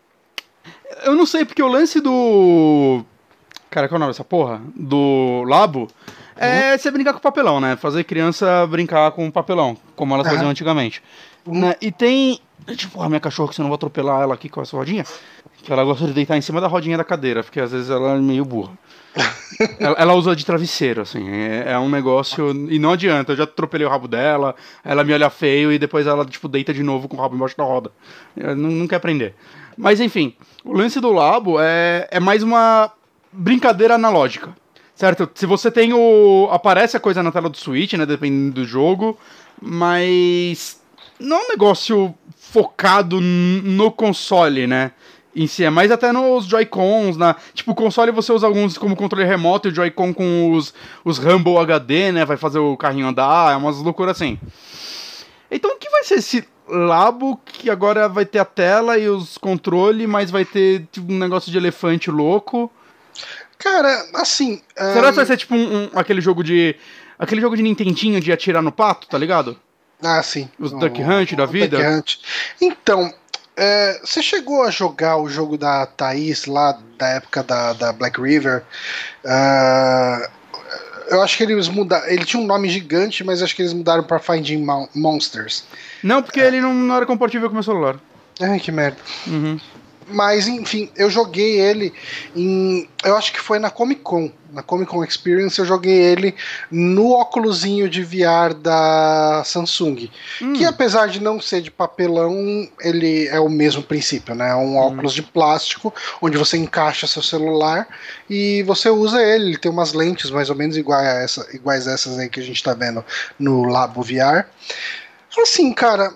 eu não sei, porque o lance do. Cara, qual é o nome dessa porra? Do Labo. É você brincar com papelão, né? Fazer criança brincar com papelão, como elas faziam antigamente. Né? E tem. Tipo, a minha cachorra, que você não vai atropelar ela aqui com essa rodinha. Que ela gosta de deitar em cima da rodinha da cadeira, porque às vezes ela é meio burra. ela, ela usa de travesseiro, assim. É, é um negócio. E não adianta, eu já atropelei o rabo dela, ela me olha feio e depois ela, tipo, deita de novo com o rabo embaixo da roda. Ela não, não quer aprender. Mas enfim, o lance do Labo é, é mais uma brincadeira analógica. Certo? Se você tem o. Aparece a coisa na tela do Switch, né? Dependendo do jogo. Mas. Não é um negócio focado no console, né? Em si, é mais até nos Joy-Cons, na... Tipo, o console você usa alguns como controle remoto e o Joy-Con com os, os Rumble HD, né? Vai fazer o carrinho andar, é umas loucuras assim. Então, o que vai ser esse Labo que agora vai ter a tela e os controles, mas vai ter tipo, um negócio de elefante louco? Cara, assim. Será ahn, que vai ser tipo um, um- aquele jogo de. Aquele jogo de Nintendinho de atirar no pato, tá ligado? Ah, sim. Os Duck Hunt da vida? Duck Hunt. Então, é, você chegou a jogar o jogo da Thaís lá da época da, da Black River? Ah, eu acho que eles mudaram. Ele tinha um nome gigante, mas acho que eles mudaram pra Finding Mon- Monsters. Não, porque ele não, não era compatível com o meu celular. Ai, que merda. Uhum. Mas, enfim, eu joguei ele em. Eu acho que foi na Comic Con. Na Comic Con Experience eu joguei ele no óculosinho de VR da Samsung. Hum. Que apesar de não ser de papelão, ele é o mesmo princípio, né? É um óculos de plástico onde você encaixa seu celular e você usa ele. Ele tem umas lentes mais ou menos iguais a essa, iguais a essas aí que a gente tá vendo no Labo VR. Assim, cara,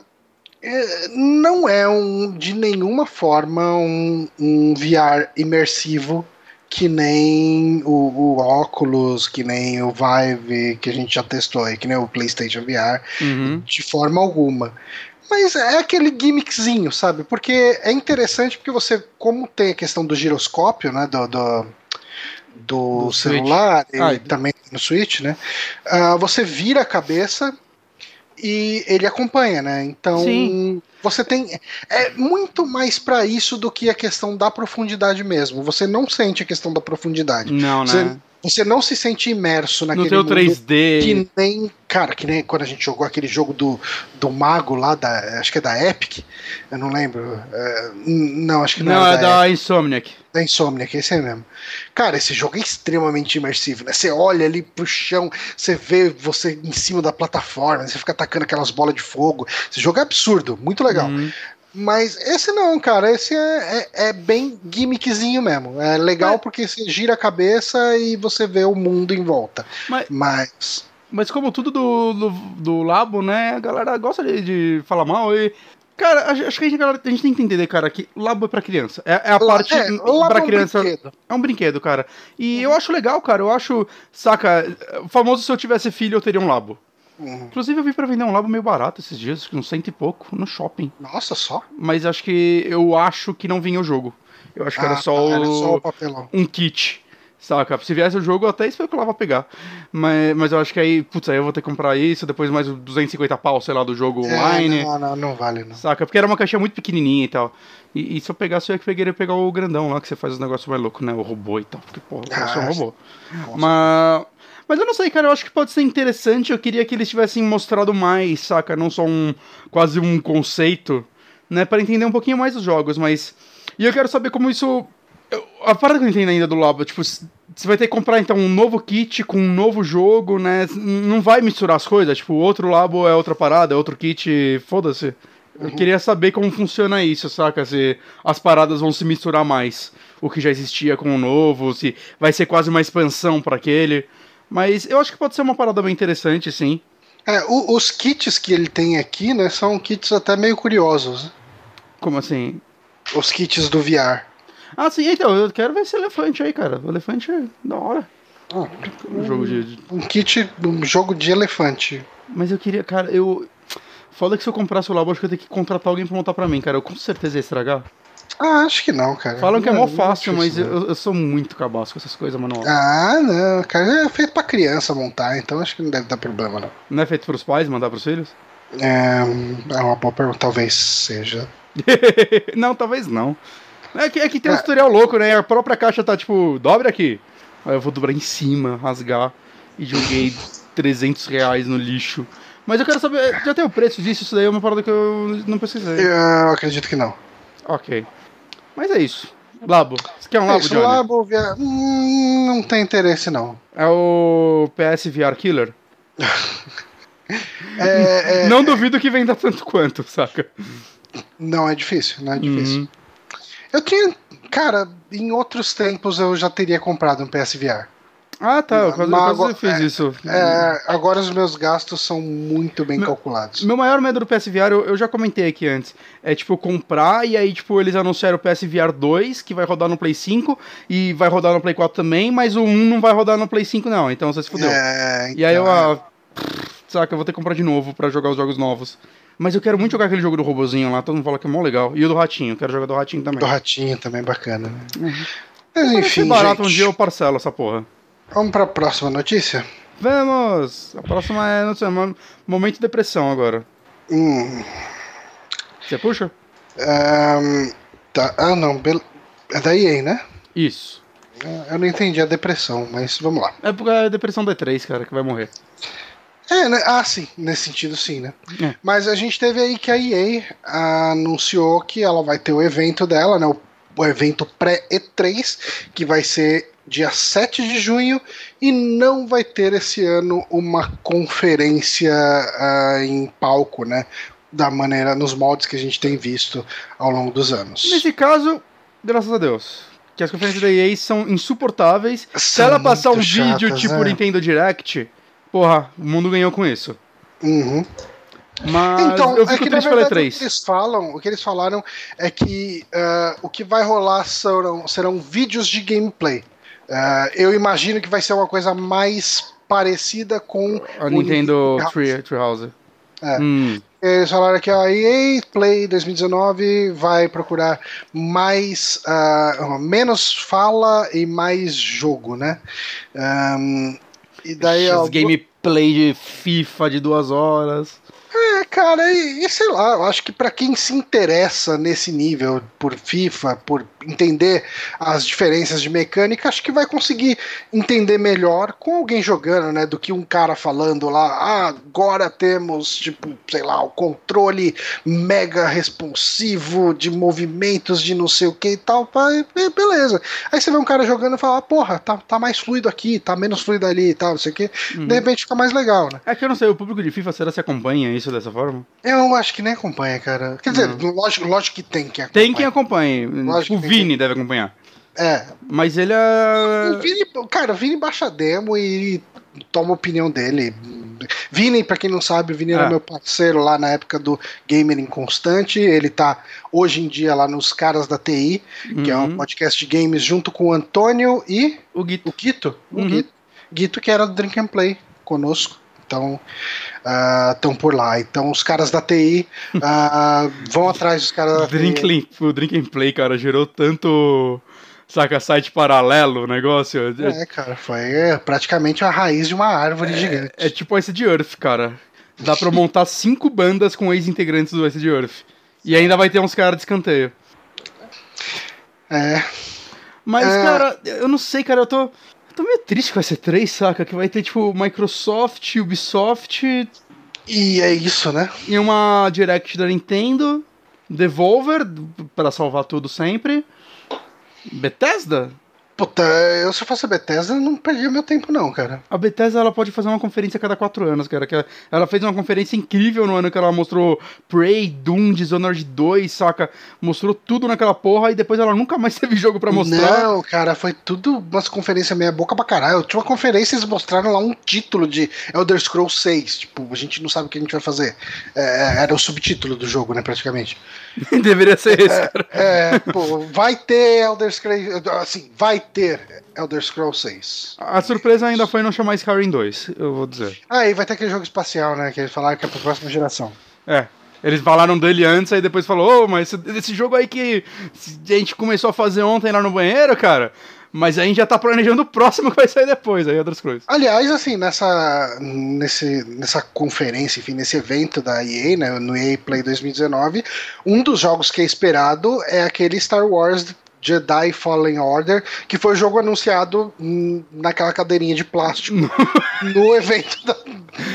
não é um, de nenhuma forma um, um VR imersivo que nem o, o óculos, que nem o Vive que a gente já testou aí, que nem o PlayStation VR, Uhum. de forma alguma. Mas é aquele gimmickzinho, sabe? Porque é interessante porque você, como tem a questão do giroscópio, né? Do, do, do Do Switch. celular e Ah, também no Switch, né? ah, você vira a cabeça e ele acompanha, né? Então Sim. você tem é muito mais pra isso do que a questão da profundidade mesmo. Você não sente a questão da profundidade. Não, Você, né? Você não se sente imerso No naquele teu mundo 3D. que nem, cara, que nem quando a gente jogou aquele jogo do, do mago lá da, acho que é da Epic, eu não lembro. é, não, acho que não, Não, era é da, da Insomniac. Da Insomniac, esse aí mesmo. Cara, esse jogo é extremamente imersivo, né? Você olha ali pro chão, você vê você em cima da plataforma, você fica atacando aquelas bolas de fogo. Esse jogo é absurdo, muito legal. Uhum. Mas esse não, cara, esse é, é, é bem gimmickzinho mesmo. É legal É. porque você gira a cabeça e você vê o mundo em volta. Mas, Mas mas como tudo do, do, do Labo, né? A galera gosta de, de falar mal e. Cara, acho que a gente, a gente tem que entender, cara, que Labo é pra criança. É, é a parte é, lá pra no criança. brinquedo. É um brinquedo, cara. E eu acho legal, cara. Eu acho. Saca, o famoso se eu tivesse filho, eu teria um Labo. Uhum. Inclusive, eu vi pra vender um Labo meio barato esses dias, acho que uns cento e pouco, no shopping. Nossa, só? Mas acho que. Eu acho que não vinha o jogo. Eu acho que era Ah, só, tá, o, era só o papelão. um kit. Saca? Se viesse o jogo, eu até especulava pegar. Mas, mas eu acho que aí, putz, aí eu vou ter que comprar isso, depois mais os 250 pau, sei lá, do jogo online. É, não, não, não vale, não. Saca? Porque era uma caixinha muito pequenininha e tal. E, e se eu pegasse, eu ia querer pegar o grandão lá, que você faz os negócios mais loucos, né? O robô e tal. Porque, porra, eu quero ser um Ah, robô. Nossa. Mas, mas eu não sei, cara. Eu acho que pode ser interessante. Eu queria que eles tivessem mostrado mais, saca? Não só um. quase um conceito, né? Pra entender um pouquinho mais os jogos. Mas. E eu quero saber como isso a parada que eu não entendo ainda do Labo, tipo, você vai ter que comprar então um novo kit com um novo jogo, né? Não vai misturar as coisas, tipo, outro Labo é outra parada, é outro kit, foda-se. Eu queria saber como funciona isso, saca? Se as paradas vão se misturar mais. O que já existia com o novo, se vai ser quase uma expansão pra aquele. Mas eu acho que pode ser uma parada bem interessante, sim. É, o- os kits que ele tem aqui, né, são kits até meio curiosos. né? Como assim? Os kits do VR. Ah, sim, então, eu quero ver esse elefante aí, cara. O elefante é da hora. Ah, Um jogo de, de- um kit, um jogo de elefante. Mas eu queria, cara, eu. Foda que se eu comprasse o Labo, acho que eu ia ter que contratar alguém pra montar pra mim, cara. Eu com certeza ia estragar. Ah, acho que não, cara. Falam que é mó não fácil, mas eu, eu sou muito cabaço com essas coisas, manual. Ah, não, cara, é feito pra criança montar, então acho que não deve dar problema, não. Não é feito pros pais mandar pros filhos? É, é uma boa pergunta, talvez seja. não, talvez não. É que, é que tem um É. tutorial louco, né? A própria caixa tá tipo, dobre aqui. Aí eu vou dobrar em cima, rasgar. E joguei 300 reais no lixo. Mas eu quero saber, já tem o preço disso? Isso daí é uma parada que eu não pesquisei. Eu acredito que não. Ok. Mas é isso. Labo. Você quer um É Labo, isso, Johnny? Labo, VR, hum, não tem interesse, não. É o PS VR Killer? É, é, não duvido que venda tanto quanto, saca? não, é difícil, não é difícil. Uhum. Eu tinha. Cara, em outros tempos eu já teria comprado um PSVR. Ah, tá. Eu quase, eu Mas quase agora- fiz é, isso. É, agora os meus gastos são muito bem Meu- calculados. Meu maior medo do PSVR, eu, eu já comentei aqui antes, é tipo comprar e aí tipo eles anunciaram o PSVR 2, que vai rodar no Play 5 e vai rodar no Play 4 também, mas o 1 não vai rodar no Play 5 não, então você se fudeu. É, E aí eu, então, ah, saca, eu vou ter que comprar de novo pra jogar os jogos novos. Mas eu quero muito jogar aquele jogo do robozinho lá, todo mundo fala que é mó legal. E o do ratinho, eu quero jogar do ratinho também. do ratinho também bacana, né? Mas Se enfim, barato um gente, dia eu parcelo essa porra. Vamos pra próxima notícia? Vamos! A próxima é, mo- momento de depressão agora. Hum, Você puxa? ahn, tá, ah, não, é da EA, né? Isso. Eu não entendi a depressão, mas vamos lá. É porque é a depressão D3, cara, que vai morrer. É, né? Ah, sim, nesse sentido sim, né? É. Mas a gente teve aí que a EA anunciou que ela vai ter o evento dela, né? O, o evento pré-E3, que vai ser dia 7 de junho, e não vai ter esse ano uma conferência ah, em palco, né? Da maneira, nos moldes que a gente tem visto ao longo dos anos. Nesse caso, graças a Deus. Que as conferências da EA são insuportáveis. Se São ela passar um muito vídeo chatas, tipo né? Nintendo Direct, porra, o mundo ganhou com isso. Uhum. Mas Então, eu é fico que, triste na pela verdade, o E3. que eles falam, o que eles falaram é que ah, o que vai rolar serão, serão vídeos de gameplay. Ah, eu imagino que vai ser uma coisa mais parecida com A Nintendo House. Tree- Treehouse. É. Hum, Eles falaram que a EA Play 2019 vai procurar mais ah, menos fala e mais jogo, né? Ahn, e daí ó, gameplay de FIFA de duas horas. É, cara, e, e sei lá, eu acho que pra quem se interessa nesse nível por FIFA, por entender as diferenças de mecânica, acho que vai conseguir entender melhor com alguém jogando, né, do que um cara falando lá, ah, agora temos, tipo, sei lá, o controle mega responsivo de movimentos de não sei o que e tal, beleza. Aí você vê um cara jogando e fala, ah, porra, tá, tá mais fluido aqui, tá menos fluido ali e tal, não sei o que, Uhum. de repente fica mais legal, né? É que eu não sei, o público de FIFA, será que acompanha isso dessa forma? Eu acho que nem acompanha, cara. Quer dizer, lógico, lógico que tem que acompanhar. Tem quem acompanhe. Lógico o que Vini deve acompanhar. É. Mas ele O é. Vini, cara, o Vini baixa a demo e toma a opinião dele. Vini, pra quem não sabe, o Vini era É. meu parceiro lá na época do Gamer Inconstante. Ele tá hoje em dia lá nos Caras da TI, que é um Uhum. podcast de games junto com o Antônio e O Guito. o Guito. O Uhum. Guito. Guito, que era do Drink and Play conosco. Então, estão por lá. Então, os caras da TI ah, vão atrás dos caras da TI. Drink, o Drink and Play, cara, gerou tanto. Saca, site paralelo o negócio. É, É, cara, foi é, praticamente a raiz de uma árvore gigante. é tipo esse de Earth, cara. Dá pra montar cinco bandas com ex-integrantes do Ice de Earth. E ainda vai ter uns caras de escanteio. É, Mas, É. cara, eu não sei, cara, eu tô. Tô meio triste com a C3, saca? Que vai ter, tipo, Microsoft, Ubisoft e é isso, né? e uma Direct da Nintendo, Devolver, pra salvar tudo sempre. Bethesda? Puta, eu se eu fosse a Bethesda, não perdia meu tempo, não, cara. A Bethesda ela pode fazer uma conferência a cada quatro anos, cara. Que ela fez uma conferência incrível no ano que ela mostrou Prey, Doom, Dishonored 2, saca? Mostrou tudo naquela porra e depois ela nunca mais teve jogo pra mostrar. Não, cara, foi tudo umas conferências meia boca pra caralho. Tinha uma conferência e eles mostraram lá um título de Elder Scrolls 6. Tipo, a gente não sabe o que a gente vai fazer. É, era o subtítulo do jogo, né, praticamente. Deveria ser esse, é, cara. É, pô, vai ter Elder Scrolls. Assim, vai ter Elder Scrolls 6. A surpresa ainda foi não chamar Skyrim 2, eu vou dizer. Ah, e vai ter aquele jogo espacial, né? Que eles falaram que é pra próxima geração. É. Eles falaram dele antes, aí depois falou, oh, mas esse, esse jogo aí que a gente começou a fazer ontem lá no banheiro, cara, mas a gente já tá planejando o próximo que vai sair depois, aí outras coisas. Aliás, assim, nessa, nesse, nessa conferência, enfim, nesse evento da EA, né, no EA Play 2019, um dos jogos que é esperado é aquele Star Wars Jedi Fallen Order, que foi o jogo anunciado naquela cadeirinha de plástico no evento da,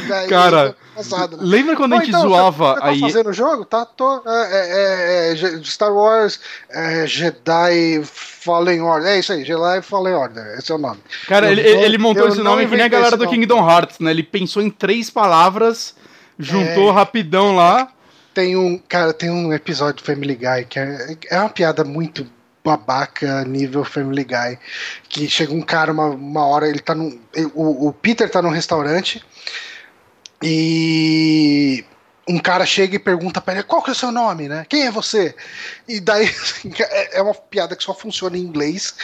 da Cara, passado, né? lembra quando a gente então, zoava você, você tá fazendo o jogo? Tá, tô. É, é, é, é Star Wars é, Jedi Fallen Order. É isso aí, Jedi Fallen Order. Esse é o nome. Cara, eu, ele, ele montou esse nome que nem a galera do Kingdom Hearts, né? Ele pensou em três palavras, juntou é. rapidão lá. Tem um, cara, tem um episódio do Family Guy que é, é uma piada muito babaca nível Family Guy. Que chega um cara, uma, uma hora, ele tá num. O, o Peter tá num restaurante e um cara chega e pergunta pra ele qual que é o seu nome, né? Quem é você? E daí é, é uma piada que só funciona em inglês.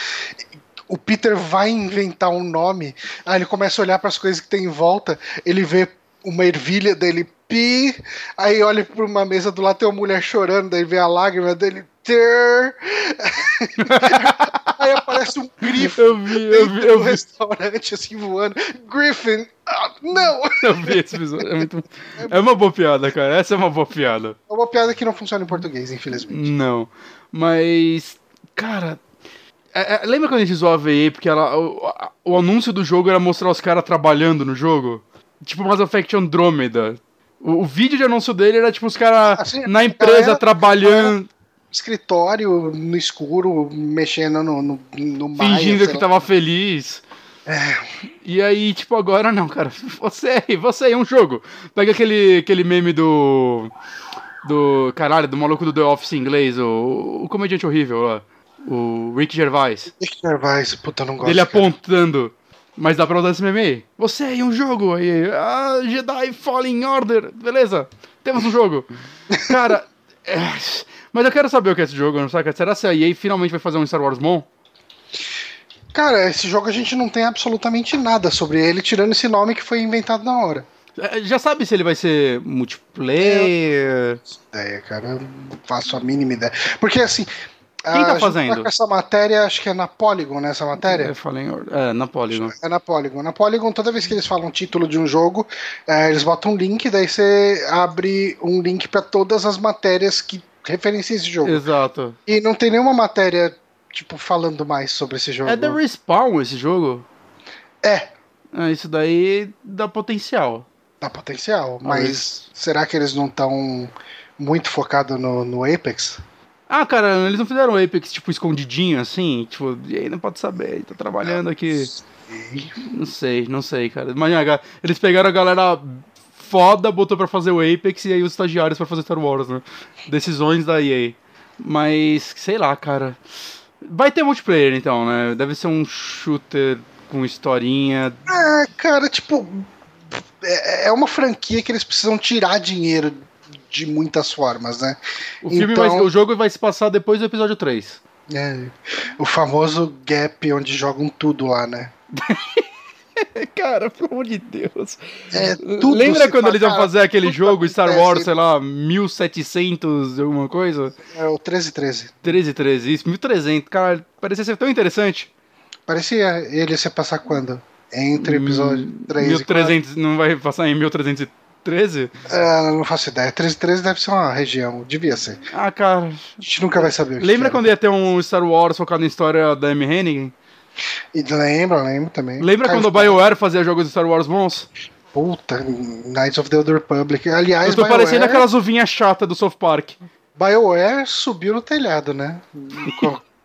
O Peter vai inventar um nome, aí ele começa a olhar para as coisas que tem em volta, ele vê uma ervilha dele pi, aí olha para uma mesa do lado tem uma mulher chorando, daí vê a lágrima dele Peter! Aí aparece um grifo eu vi, eu vi, eu vi. restaurante, assim, voando. Griffin! Ah, não! Eu vi esse episódio. É, muito... é uma boa piada, cara. Essa é uma boa piada. É uma piada que não funciona em português, infelizmente. Não. Mas, cara, é, é, lembra quando a gente zoava a EA porque ela, o, o, anúncio do jogo era mostrar os caras trabalhando no jogo? Tipo Mass Effect Andromeda. O, o, vídeo de anúncio dele era tipo os caras assim, na empresa trabalhando escritório no escuro, mexendo no, no, no Fingindo que tava feliz. É. E aí, tipo, agora não, cara. Você aí, você aí, é um jogo. Pega aquele, aquele meme do. Do. Caralho, do maluco do The Office em inglês, o, o comediante horrível lá. O Rick Gervais. Rick Gervais, puta, não gosto. Ele apontando. Mas dá pra usar esse meme aí. Você aí, um jogo aí. Ah, Jedi Fallen Order. Beleza, temos um jogo. Cara. É... Mas eu quero saber o que é esse jogo, não sabe? Será que a EA finalmente vai fazer um Star Wars bom? Cara, esse jogo a gente não tem absolutamente nada sobre ele, tirando esse nome que foi inventado na hora. É, já sabe se ele vai ser multiplayer? É, cara, eu não faço a mínima ideia. Porque assim. Quem tá fazendo? essa matéria, acho que é na Polygon, né? Essa matéria? Eu falei, é, na Polygon. É na Polygon. Na Polygon, toda vez que eles falam título de um jogo, é, eles botam um link, daí você abre um link para todas as matérias que referencia esse jogo. Exato. E não tem nenhuma matéria, tipo, falando mais sobre esse jogo. É da Respawn esse jogo? É. é isso daí dá potencial. Dá potencial, mas será que eles não estão muito focados no, no Apex? Ah, cara, eles não fizeram o Apex, tipo, escondidinho, assim, tipo, e aí não pode saber, tá trabalhando aqui. Não sei, não sei, cara. Mas eles pegaram a galera foda botou para fazer o Apex e aí os estagiários para fazer Star Wars, né? Decisões da EA. Mas, sei lá, cara. Vai ter multiplayer então, né? Deve ser um shooter com historinha. É, cara, tipo. É, é uma franquia que eles precisam tirar dinheiro de muitas formas, né? O, filme então, vai, o jogo vai se passar depois do episódio 3. É, o famoso gap onde jogam tudo lá, né? Cara, pelo amor de Deus. É, Lembra quando eles iam fazer aquele jogo Star Wars, sei lá, 1700 alguma coisa? É o 1313. 1313, isso, 1300. Cara, parecia ser tão interessante. Parecia ele se passar quando? Entre episódio hum, 3 1300, e Não vai passar em 1313? É, não faço ideia. 1313 deve ser uma região, devia ser. Ah, cara. A gente nunca vai saber. Lembra quando ia ter um Star Wars focado em história da M. Hennigan? E lembra, lembra também. Lembra quando o BioWare fazia jogos de Star Wars bons? Puta, Knights of the Old Republic. Aliás, Eu tô BioWare... parecendo aquelas uvinhas chata do South Park. BioWare subiu no telhado, né?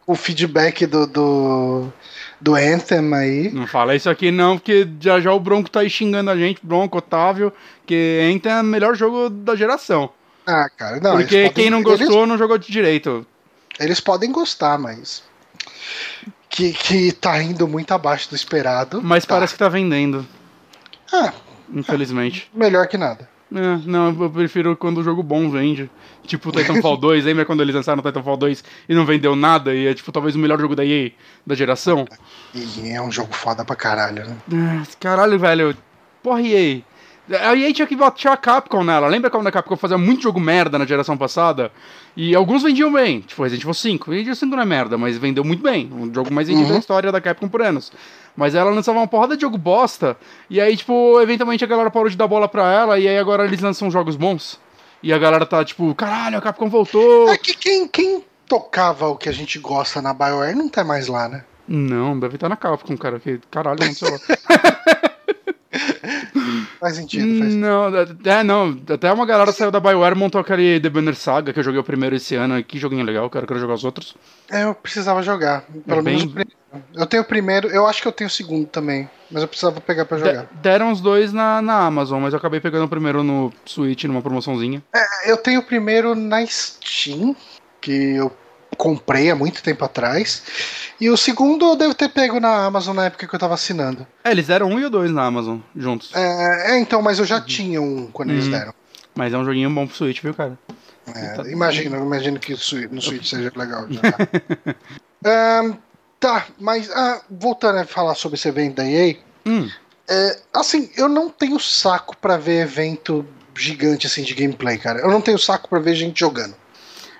o feedback do, do, do Anthem aí. Não fala isso aqui não, porque já já o Bronco tá aí xingando a gente, Bronco, Otávio, que Anthem é o melhor jogo da geração. Ah, cara, não. porque podem- quem não gostou Eles, não jogou de direito. eles podem gostar, mas. Que, que tá indo muito abaixo do esperado. Mas Tá. parece que tá vendendo, Ah, infelizmente. melhor que nada. É, não, eu prefiro quando o jogo bom vende. Tipo o Titanfall 2, lembra quando eles lançaram o Titanfall 2 e não vendeu nada? E é tipo talvez o melhor jogo da EA da geração? E é um jogo foda pra caralho, né? É, Caralho, velho. Porra, EA. A EA tinha que bater a Capcom nela. Lembra quando a Capcom fazia muito jogo merda na geração passada? E alguns vendiam bem. Tipo, Resident Evil 5. Resident Evil 5 não é merda, mas vendeu muito bem. Um jogo mais vendido Uhum. da história da Capcom por anos. Mas ela lançava uma porrada de jogo bosta. E aí, tipo, eventualmente a galera parou de dar bola pra ela. E aí agora eles lançam jogos bons. E a galera tá tipo, caralho, a Capcom voltou. É que quem, quem tocava o que a gente gosta na BioWare não tá mais lá, né? Não, deve estar na Capcom, cara. Que caralho, não sei lá. Faz sentido, faz Não, é, não. Até uma galera saiu da BioWare e montou aquele The Banner Saga que eu joguei o primeiro esse ano. Que joguinho legal, cara. Quero jogar os outros. É, eu precisava jogar. Pelo É bem- menos o primeiro. Eu tenho o primeiro, eu acho que eu tenho o segundo também. Mas eu precisava pegar pra jogar. De- deram os dois na, na Amazon, mas eu acabei pegando o primeiro no Switch, numa promoçãozinha. É, Eu tenho o primeiro na Steam, que eu comprei há muito tempo atrás. E o segundo eu devo ter pego na Amazon na época que eu tava assinando. É, eles deram um e o dois na Amazon, juntos. É, é, então, mas eu já tinha um quando eles Uhum. deram. Mas é um joguinho bom pro Switch, viu, cara? É, Tá- imagino, imagino que no Switch seja legal. Ahn, tá, mas ah, voltando a falar sobre esse evento da EA, Hum, é, assim, eu não tenho saco pra ver evento gigante assim de gameplay, cara. Eu não tenho saco pra ver gente jogando.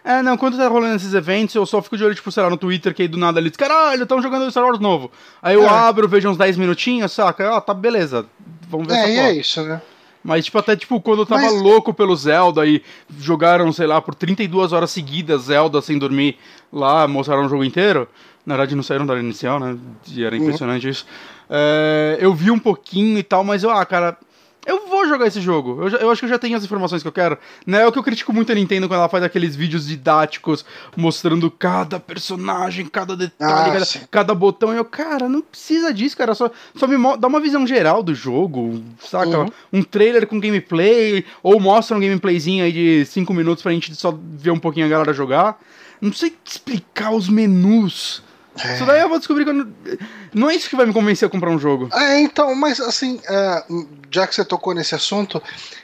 É, não, quando tá rolando esses eventos, eu só fico de olho, tipo, sei lá, no Twitter, que aí do nada eles, caralho, estão jogando Star Wars novo. Aí eu É. abro, vejo uns 10 minutinhos, saca? Ah, tá, beleza. Vamos ver É, essa e é isso, né? Mas, tipo, até, tipo, quando eu tava Mas- louco pelo Zelda e jogaram, sei lá, por 32 horas seguidas Zelda sem dormir lá, mostraram o jogo inteiro. Na verdade, não saíram da área inicial, né? E era impressionante isso. É, eu vi um pouquinho e tal, mas eu, ah, cara, eu vou jogar esse jogo. Eu, já- eu acho que eu já tenho as informações que eu quero. Né? É o que eu critico muito a Nintendo quando ela faz aqueles vídeos didáticos mostrando cada personagem, cada detalhe, Ah, cada, cada botão. E eu, cara, não precisa disso, cara. Só, só me dá uma visão geral do jogo, saca? Uhum. Um trailer com gameplay, ou mostra um gameplayzinho aí de 5 minutos pra gente só ver um pouquinho a galera jogar. Não sei explicar os menus. É. Isso daí eu vou descobrir quando. Não é isso que vai me convencer a comprar um jogo. É, então, mas assim, é, já que você tocou nesse assunto,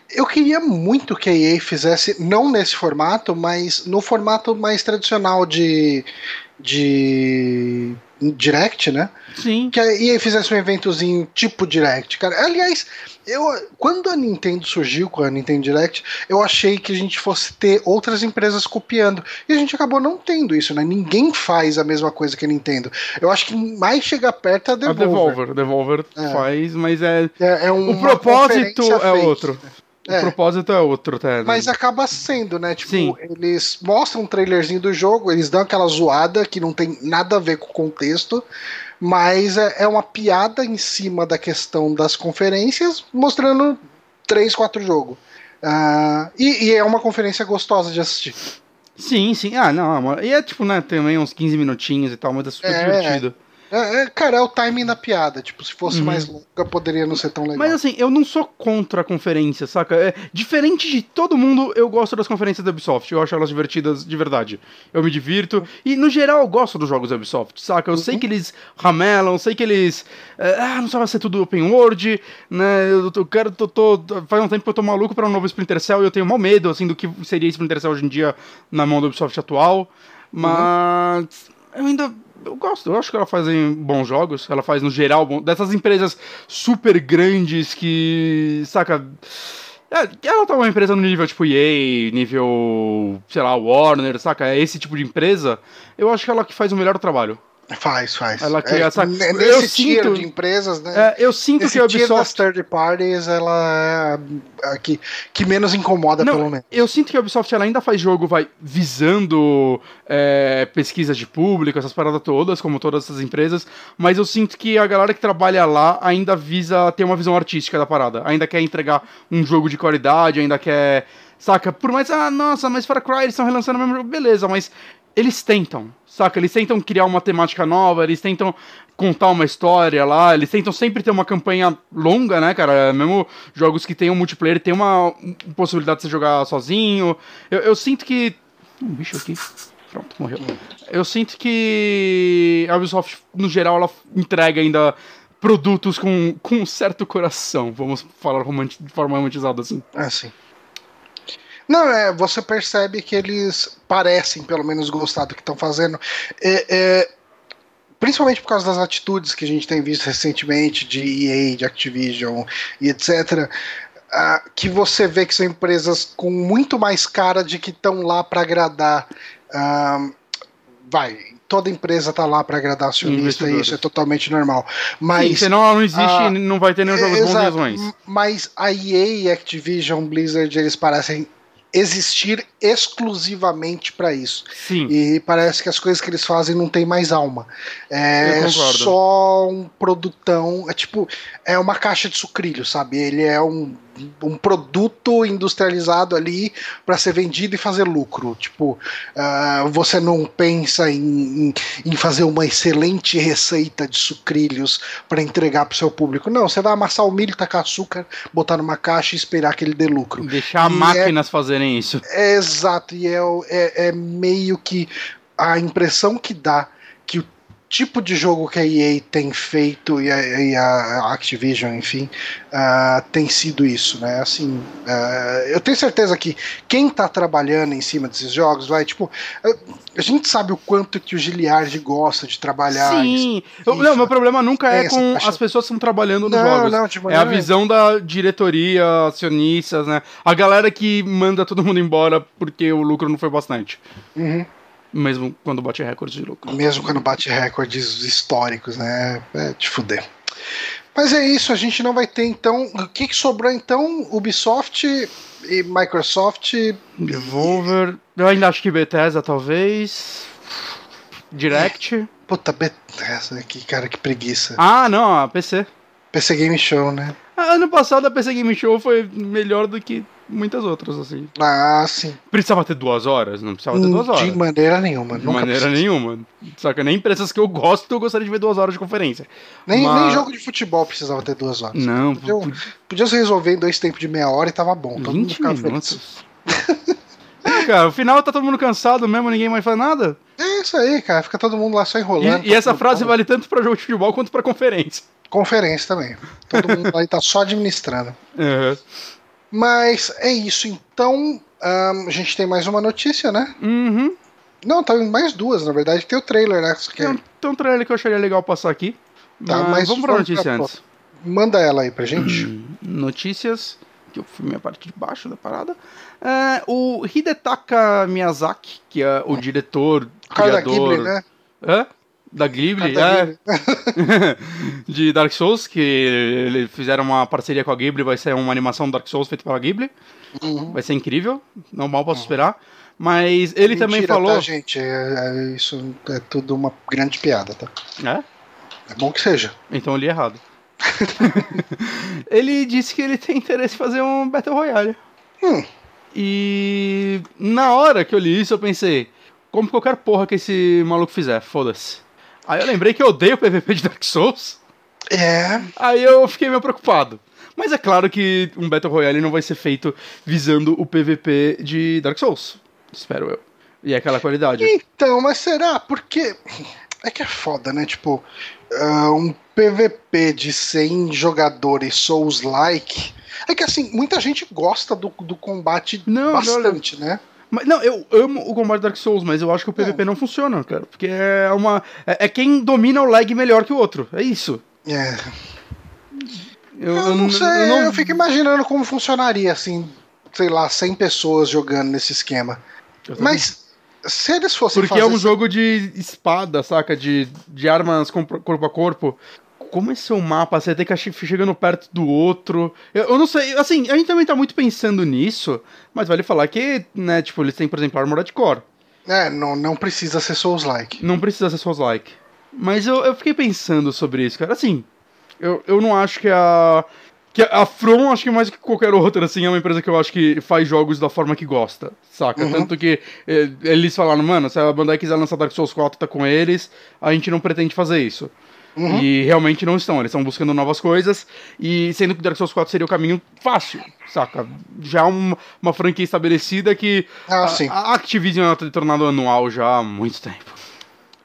eu queria muito que a EA fizesse, não nesse formato, mas no formato mais tradicional de, de Direct, né? Sim. Que a EA fizesse um eventozinho tipo Direct, cara. Aliás, eu, quando a Nintendo surgiu com a Nintendo Direct, eu achei que a gente fosse ter outras empresas copiando. E a gente acabou não tendo isso, né? Ninguém faz a mesma coisa que a Nintendo. Eu acho que mais chega perto é a A Devolver. Devolver. A Devolver É. faz, mas é. É, é O uma propósito é fake. outro. É. O propósito é outro, até. Mas acaba sendo, né? Tipo, Sim. eles mostram um trailerzinho do jogo, eles dão aquela zoada que não tem nada a ver com o contexto, mas é, é uma piada em cima da questão das conferências, mostrando três, quatro jogos. Ah, e, e é uma conferência gostosa de assistir. Sim, sim. Ah, não. é uma- E é tipo, né, também uns 15 minutinhos e tal, mas é super É. divertido. É, é, cara, é o timing da piada. Tipo, se fosse Uhum. mais longa, poderia não ser tão legal. Mas assim, eu não sou contra a conferência, saca? É, diferente de todo mundo, eu gosto das conferências da Ubisoft. Eu acho elas divertidas de verdade. Eu me divirto. E, no geral, eu gosto dos jogos da Ubisoft, saca? Eu sei que eles ramelam, sei que eles. é, ah, não vai ser tudo open world, né? Eu, eu quero. Tô, tô- faz um tempo que eu tô maluco pra um novo Splinter Cell e eu tenho mal medo, assim, do que seria Splinter Cell hoje em dia na mão da Ubisoft atual. Mas. Eu ainda. Eu gosto, eu acho que ela faz bons jogos. Ela faz no geral bom- dessas empresas super grandes que. Saca? É, ela tá uma empresa no nível tipo EA, nível, sei lá, Warner, saca? É esse tipo de empresa. Eu acho que ela que faz o melhor trabalho. Faz, faz. Ela cria, é, sabe? n- Eu sinto- de empresas, né? É, eu sinto Esse que a tier das Ubisoft. third parties, ela é a que, que menos incomoda, Não, pelo menos. eu sinto que a Ubisoft ela ainda faz jogo, vai, visando é, pesquisas de público, essas paradas todas, como todas essas empresas, mas eu sinto que a galera que trabalha lá ainda visa ter uma visão artística da parada, ainda quer entregar um jogo de qualidade, ainda quer. Saca? Por mais, ah, nossa, mas Far Cry eles estão relançando o mesmo jogo, beleza, mas eles tentam, saca? Eles tentam criar uma temática nova, eles tentam contar uma história lá, eles tentam sempre ter uma campanha longa, né, cara? Mesmo jogos que tem um multiplayer, tem uma possibilidade de você jogar sozinho. Eu, eu sinto que. Um bicho aqui. Pronto, morreu. Eu sinto que a Ubisoft, no geral, ela entrega ainda produtos com, com um certo coração, vamos falar de forma romantizada assim. Ah, sim. Não, é, você percebe que eles parecem, pelo menos, gostar do que estão fazendo. É, é, principalmente por causa das atitudes que a gente tem visto recentemente de EA, de Activision e etc. Uh, que você vê que são empresas com muito mais cara de que estão lá para agradar. Uh, vai, toda empresa tá lá para agradar acionista e isso é totalmente normal. Mas Sim, senão ela não existe uh, não vai ter nenhum jogo bons e ruins. Mas a EA e Activision Blizzard eles parecem existir exclusivamente para isso. Sim. E parece que as coisas que eles fazem não tem mais alma. É só um produtão, é tipo, é uma caixa de sucrilho, sabe? Ele é um um produto industrializado ali para ser vendido e fazer lucro. Tipo, uh, você não pensa em, em, fazer uma excelente receita de sucrilhos para entregar para o seu público. Não, você vai amassar o milho, tacar açúcar, botar numa caixa e esperar que ele dê lucro. Deixar e máquinas é, fazerem isso. É, exato, e é, é, é meio que a impressão que dá que o tipo de jogo que a EA tem feito e a, e a Activision, enfim, uh, tem sido isso, né? Assim, uh, eu tenho certeza que quem está trabalhando em cima desses jogos vai, tipo, uh, a gente sabe o quanto que o Giliard gosta de trabalhar. Sim, eu, não, meu problema nunca é com as pessoas que estão trabalhando nos não, jogos. Não, é a visão da diretoria, acionistas, né? A galera que manda todo mundo embora porque o lucro não foi bastante. Uhum. Mesmo quando bate recordes de lucro. Mesmo quando bate recordes históricos, né? É de fuder. Mas é isso, a gente não vai ter então. O que, que sobrou então? Ubisoft e Microsoft. Devolver. Eu ainda acho que Bethesda, talvez. Direct. Puta, Bethesda, que cara, que preguiça. Ah, não, a PC. PC Game Show, né? Ah, ano passado a PC Game Show foi melhor do que muitas outras, assim. Ah, sim. Precisava ter duas horas? Não precisava ter duas horas. De maneira nenhuma. De maneira precisa. nenhuma. Só que nem empresas que eu gosto, eu gostaria de ver duas horas de conferência. Nem, Mas... nem jogo de futebol precisava ter duas horas. Não. Podia, podia se resolver em dois tempos de meia hora e tava bom. Todo 20 mundo minutos. é, cara, o final tá todo mundo cansado mesmo, ninguém mais faz nada. É isso aí, cara. Fica todo mundo lá só enrolando. E, e essa frase vale tanto pra jogo de futebol quanto pra conferência. Conferência também. Todo mundo aí tá só administrando. Uhum. Mas é isso. Então, um, a gente tem mais uma notícia, né? Uhum. Não, tá mais duas, na verdade. Tem o trailer, né? Tem, um, tem um trailer que eu acharia legal passar aqui. Tá, mas, mas vamos pra notícia pra... antes. Manda ela aí pra gente. Hum, notícias, que eu filmei a parte de baixo da parada. É, o Hidetaka Miyazaki, que é o diretor, o criador... Ghibli, né? Hã? Da Ghibli, é. de Dark Souls, que eles fizeram uma parceria com a Ghibli, vai ser uma animação Dark Souls feita pela Ghibli. Uhum. Vai ser incrível, não mal posso uhum. esperar. Mas ele Mentira, também falou. Tá, gente, é, é, isso é tudo uma grande piada, tá? É? É bom que seja. Então eu li errado. ele disse que ele tem interesse em fazer um Battle Royale. Hum. E na hora que eu li isso, eu pensei, como qualquer porra que esse maluco fizer, foda-se. Aí eu lembrei que eu odeio o PVP de Dark Souls. É. Aí eu fiquei meio preocupado. Mas é claro que um Battle Royale não vai ser feito visando o PVP de Dark Souls. Espero eu. E é aquela qualidade. Então, mas será? Porque. É que é foda, né? Tipo, uh, um PVP de 100 jogadores Souls-like. É que assim, muita gente gosta do, do combate não, bastante, não, né? Mas, não, eu amo o combate Dark Souls, mas eu acho que o PVP é. não funciona, cara. Porque é uma. É, é, quem domina o lag melhor que o outro. É isso. É. Eu, eu não sei, eu, não... eu fico imaginando como funcionaria, assim, sei lá, 100 pessoas jogando nesse esquema. Mas se eles fossem Porque é um jogo de espada, saca? De, de armas corpo a corpo como esse seu mapa, você tem que chegando perto do outro. Eu, eu, não sei, assim, a gente também tá muito pensando nisso, mas vale falar que, né, tipo, eles têm, por exemplo, Armored Core. É, não, não precisa ser Souls-like. Não precisa ser Souls-like. Mas eu, eu fiquei pensando sobre isso, cara. Assim, eu, eu não acho que a. Que a From, acho que mais que qualquer outra, assim, é uma empresa que eu acho que faz jogos da forma que gosta, saca? Uhum. Tanto que eh, eles falaram, mano, se a Bandai quiser lançar Dark Souls 4, tá com eles, a gente não pretende fazer isso. Uhum. E realmente não estão, eles estão buscando novas coisas, e sendo que Dark Souls 4 seria o caminho fácil, saca? Já uma, uma franquia estabelecida que Ah, a, a Activision ela tem tornado anual já há muito tempo.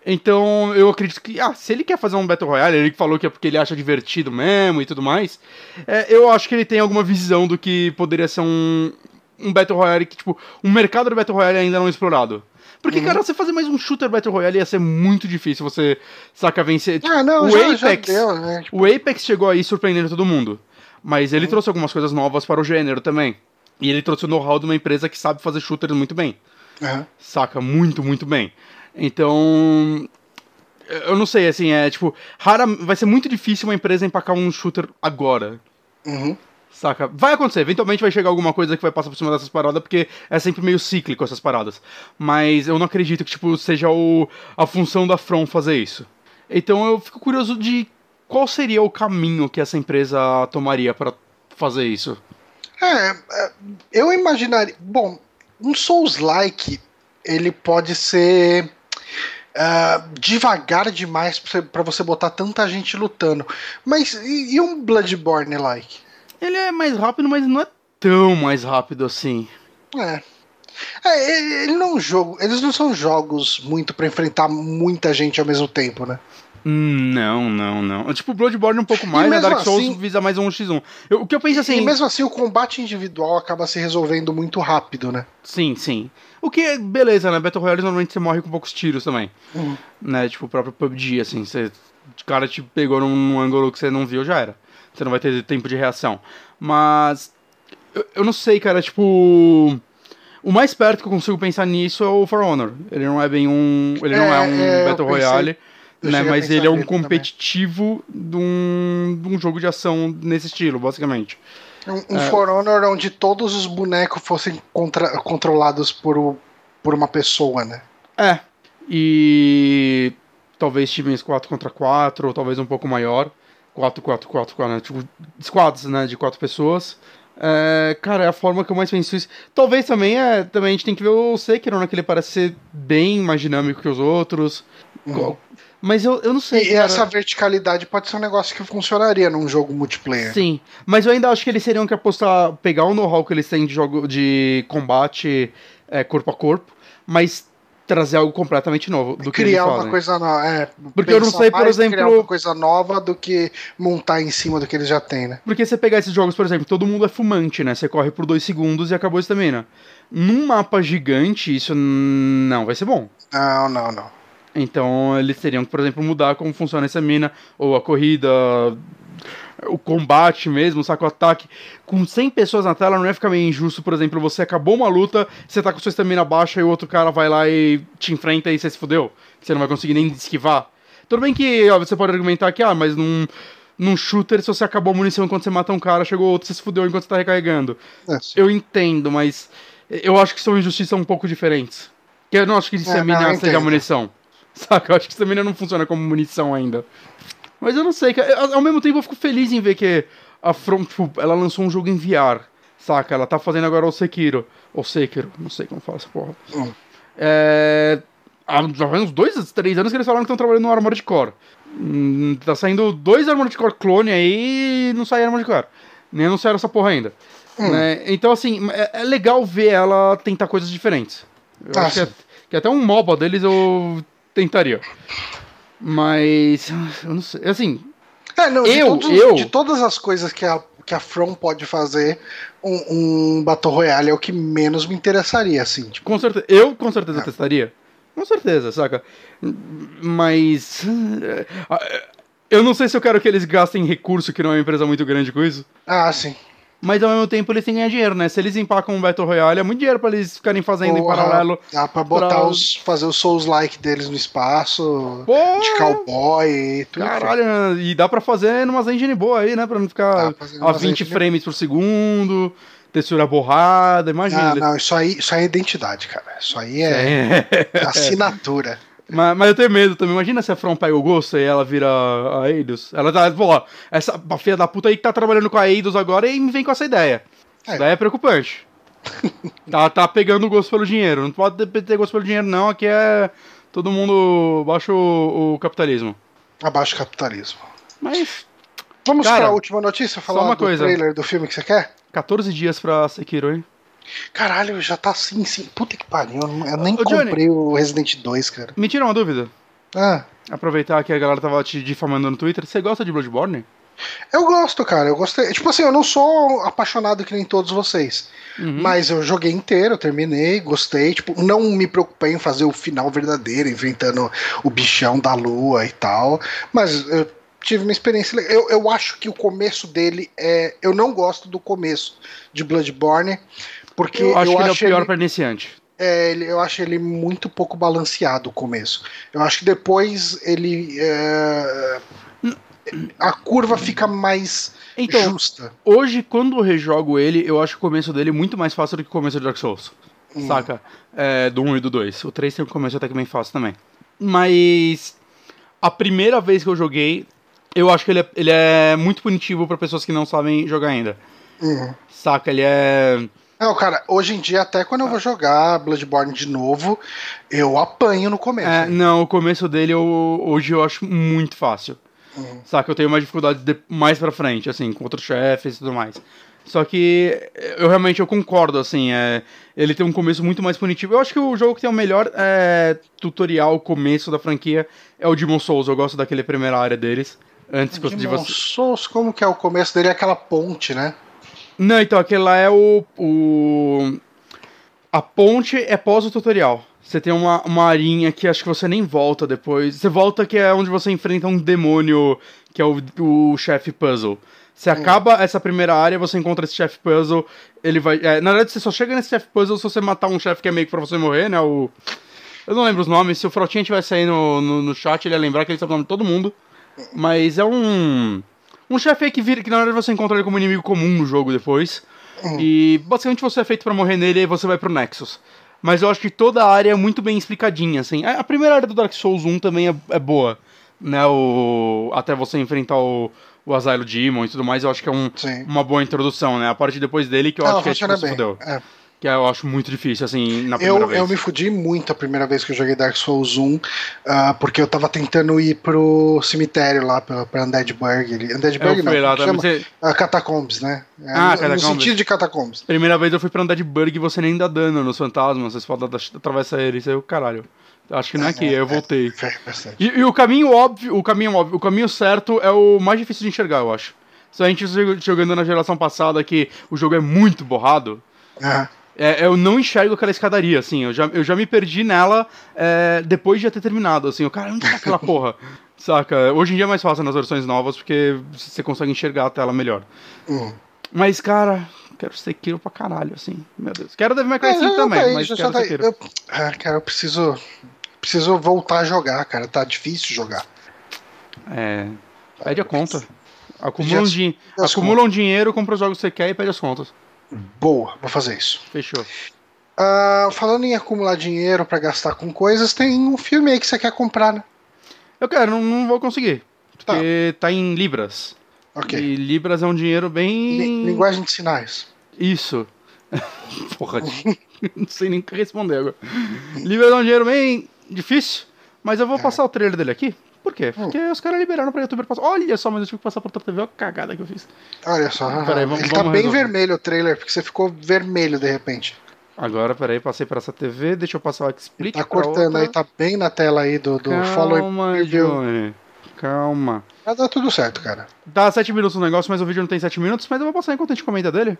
Então, eu acredito que, ah, se ele quer fazer um Battle Royale, ele falou que é porque ele acha divertido mesmo e tudo mais, é, eu acho que ele tem alguma visão do que poderia ser um, um Battle Royale que, tipo, um mercado de Battle Royale ainda não explorado. Porque, Uhum. cara, você fazer mais um shooter Battle Royale ia ser muito difícil você, saca, vencer. Tipo, Ah, não, o já, já Apex, deu, né? Tipo, o Apex chegou aí surpreendendo todo mundo. Mas ele trouxe algumas coisas novas para o gênero também. E ele trouxe o know-how de uma empresa que sabe fazer shooters muito bem. aham. Saca? Muito, muito bem. Então. Eu não sei, assim, é tipo. Rara, vai ser muito difícil uma empresa empacar um shooter agora. Uhum. Saca? Vai acontecer, eventualmente vai chegar alguma coisa que vai passar por cima dessas paradas, porque é sempre meio cíclico essas paradas. Mas eu não acredito que, tipo, seja o, a função da From fazer isso. Então eu fico curioso de qual seria o caminho que essa empresa tomaria pra fazer isso. É, é, eu imaginaria. Bom, um Souls-like ele pode ser ah, devagar demais pra você botar tanta gente lutando. Mas e, e um Bloodborne-like? Ele é mais rápido, mas não é tão mais rápido assim. É. É, ele- não é um jogo. Eles não são jogos muito pra enfrentar muita gente ao mesmo tempo, né? Hum, Não, não, não. Tipo, Bloodborne um pouco mais, né? Dark Souls assim- visa mais um x1. Eu- o que eu penso assim. E mesmo assim, o combate individual acaba se resolvendo muito rápido, né? Sim, sim. O que é beleza, né? Battle Royale normalmente você morre com poucos tiros também. Uhum. Né? Tipo o próprio PUBG, assim. Você, o cara te pegou num, num ângulo que você não viu, já era. Você não vai ter tempo de reação. Mas. Eu, eu não sei, cara, tipo. O mais perto que eu consigo pensar nisso é o For Honor. Ele não é bem um. Ele não É, é um é, Battle Royale. Né, mas ele é um competitivo de um, de um jogo de ação nesse estilo, basicamente. Um, um For Honor onde todos os bonecos fossem contra- controlados por, por uma pessoa, né? É. E talvez times 4 contra 4, ou talvez um pouco maior. 4, 4, 4, 4, né? Tipo, squads, né? De 4 pessoas. É, cara, é a forma que eu mais penso isso. Talvez também é. Também a gente tem que ver o Sekiro, né? Que ele parece ser bem mais dinâmico que os outros. Uhum. Mas eu, eu não sei. E cara. essa verticalidade pode ser um negócio que funcionaria num jogo multiplayer. Sim, mas eu ainda acho que eles teriam que apostar, pegar o know-how que eles têm de jogo de combate é, corpo a corpo, mas trazer algo completamente novo do que eles criar uma coisa nova. É, Porque eu não sei, por exemplo- Criar uma coisa nova do que montar em cima do que eles já têm, né? Porque você pegar esses jogos, por exemplo, todo mundo é fumante, né? Você corre por dois segundos e acabou a estamina. Num mapa gigante, isso não vai ser bom. Não, não, não. Então eles teriam que, por exemplo, mudar como funciona essa mina, ou a corrida, o combate mesmo, saca o ataque. Com 100 pessoas na tela não ia ficar meio injusto, por exemplo, você acabou uma luta, você tá com sua estamina baixa e o outro cara vai lá e te enfrenta e você se fudeu. Você não vai conseguir nem esquivar. Tudo bem que ó, você pode argumentar que, ah, mas num, num shooter, se você acabou a munição enquanto você mata um cara, chegou outro, você se fudeu enquanto você tá recarregando. É. Eu entendo, mas eu acho que são injustiças um pouco diferentes. Que eu não acho que estamina É, seja munição. Saca? Eu acho que estamina não funciona como munição ainda. Mas eu não sei. Eu- Ao mesmo tempo eu fico feliz em ver que a From, tipo, ela lançou um jogo em VR. Saca? Ela tá fazendo agora o Sekiro. Ou Sekiro, não sei como fala essa porra. Hum. É. Há já faz uns dois, três anos que eles falaram que estão trabalhando no Armored Core. Hum, tá saindo dois Armored Core clone aí e não sai Armored Core. Nem anunciaram essa porra ainda. Hum. Né? Então, assim, é, é legal ver ela tentar coisas diferentes. Eu Ah, acho que, é- que até um MOBA deles eu tentaria. Mas. Eu não sei. Assim, É, não, de, Eu- todos- eu- de todas as coisas que a, que a From pode fazer, um, um Battle Royale é o que menos me interessaria, assim. Tipo, com certeza. Eu com certeza É. testaria. Com certeza, saca? Mas. eh, Eu não sei se eu quero que eles gastem recurso, que não é uma empresa muito grande com isso. ah, sim. Mas ao mesmo tempo eles têm que ganhar dinheiro, né? Se eles empacam um Battle Royale, é muito dinheiro pra eles ficarem fazendo em Porra, paralelo. Dá pra botar pra- os. fazer os Souls-like deles no espaço, Pô, de cowboy e tudo. Caralho, né? e dá pra fazer numa engine boa aí, né? Pra não ficar a numas 20 engine- frames por segundo, textura borrada, imagina. Eles- não, isso aí, isso aí é identidade, cara. Isso aí é É. assinatura. Mas, mas eu tenho medo também. Imagina se a From pega o gosto e ela vira a Eidos. Ela tá, pô, essa filha da puta aí que tá trabalhando com a Eidos agora e me vem com essa ideia. Isso É. daí é preocupante. tá, tá pegando o gosto pelo dinheiro. Não pode ter- gosto pelo dinheiro, não. Aqui é todo mundo baixo o, o capitalismo. Abaixo capitalismo. Mas Vamos Cara, pra última notícia? Falar uma do coisa. trailer do filme que você quer? 14 dias pra Sekiro, hein? Caralho, já tá assim, sim. Puta que pariu. Eu nem Ô, Johnny. comprei o Resident 2, cara. Me tira uma dúvida. Ah, Aproveitar que a galera tava te difamando no Twitter. Você gosta de Bloodborne? eu gosto, cara. Eu gostei. Tipo assim, eu não sou apaixonado que nem todos vocês. Uhum. Mas eu joguei inteiro, terminei, gostei. Tipo, não me preocupei em fazer o final verdadeiro, enfrentando o bichão da lua e tal. Mas eu tive uma experiência legal. Eu, eu acho que o começo dele é. Eu não gosto do começo de Bloodborne. Porque eu acho que ele é o acho pior ele- pra iniciante. É, ele- eu acho ele muito pouco balanceado o começo. Eu acho que depois ele. é, a curva fica mais Então, justa. hoje, quando eu rejogo ele, eu acho o começo dele muito mais fácil do que o começo de Dark Souls. Hum. Saca? É, do 1 e do 2. O 3 tem um começo até que bem fácil também. Mas a primeira vez que eu joguei, eu acho que ele é, ele é muito punitivo pra pessoas que não sabem jogar ainda. Uhum. Saca? Ele é. Não, cara, hoje em dia, até quando eu vou jogar Bloodborne de novo, eu apanho no começo. é, não, o começo dele eu, hoje eu acho muito fácil. Uhum. Saca? Eu tenho mais dificuldade de- mais pra frente, assim, com outros chefes e tudo mais. Só que eu realmente eu concordo, assim, é, ele tem um começo muito mais punitivo. Eu acho que o jogo que tem o melhor é, tutorial, começo da franquia é o Demon Souls. Eu gosto daquele primeira área deles. Antes que eu- de Demon você. Souls, como que é o começo dele? É aquela ponte, né? Não, então, aquele lá é o. o... A ponte é pós o tutorial. Você tem uma, uma arinha que acho que você nem volta depois. Você volta que é onde você enfrenta um demônio, que é o, o chefe puzzle. Você acaba essa primeira área, você encontra esse chefe puzzle, ele vai. é, na verdade, você só chega nesse chefe puzzle se você matar um chefe que é meio que pra você morrer, né? O. Eu não lembro os nomes, se o Frotinha tivesse aí no, no, no chat, ele ia lembrar que ele sabe o nome de todo mundo. Mas é um. Um chefe que vira, que na verdade você encontra ele como inimigo comum no jogo depois. E basicamente você é feito pra morrer nele e aí você vai pro Nexus. Mas eu acho que toda a área é muito bem explicadinha, assim. A primeira área do Dark Souls 1 também é, é boa, né? O, até você enfrentar o, o Asylum Demon e tudo mais, eu acho que é um, uma boa introdução, né? A parte depois dele que eu Ela acho que é tipo, se bem. fudeu. É. Que eu acho muito difícil, assim, na primeira Eu, vez. eu me fudi muito a primeira vez que eu joguei Dark Souls 1, ah, porque eu tava tentando ir pro cemitério lá, pra, pra Undeadburg. Undeadburg Eu não, lá chama? Você- Ah, Catacombs, né? É, Ah, no- Catacombs. No sentido de Catacombs. Primeira vez eu fui pra Undeadburg e você nem dá dano nos fantasmas, você só dá- atravessa eles, aí eu, caralho. Acho que não é aqui, aí eu voltei. É. E, e o caminho óbvio, o caminho óbvio, o caminho certo é o mais difícil de enxergar, eu acho. Se a gente jog- jogando na geração passada que o jogo é muito borrado, Aham. É, eu não enxergo aquela escadaria, assim. Eu já, eu já me perdi nela é, depois de já ter terminado, assim. O cara, onde tá aquela porra? Saca? Hoje em dia é mais fácil nas versões novas porque você consegue enxergar a tela melhor. Hum. Mas, cara, quero Sekiro pra caralho, assim. Meu Deus. Quero Devil May Cry É, 5 já também, tá aí, mas quero tá. Sekiro. Eu- ah, cara, eu preciso. Preciso voltar a jogar, cara. Tá difícil jogar. É. Pede a conta. Acumula, um, as- din as acumula um dinheiro, compra os jogos que você quer e pede as contas. Boa, vou fazer isso. Fechou. Ah, falando em acumular dinheiro pra gastar com coisas, tem um filme aí que você quer comprar, né? Eu quero, não, não vou conseguir. Porque tá, em Libras. Ok. E Libras é um dinheiro bem. Li- Linguagem de sinais. Isso. Porra, não sei nem o que responder agora. Libras é um dinheiro bem difícil, mas eu vou passar o trailer dele aqui. Por quê? Porque os caras liberaram pra youtuber passar. Olha só, mas eu tive que passar pra outra TV, olha a cagada que eu fiz. Olha só. Peraí, vamos- ele tá vamos bem resolver. vermelho o trailer, porque você ficou vermelho de repente. Agora, peraí, passei pra essa TV, deixa eu passar o Split. Tá cortando outra. aí, tá bem na tela aí do, do Follow Calma, Preview. Johnny. Calma. Vai dar tudo certo, cara. Dá 7 minutos no negócio, mas o vídeo não tem 7 minutos, mas eu vou passar enquanto a gente comenta dele.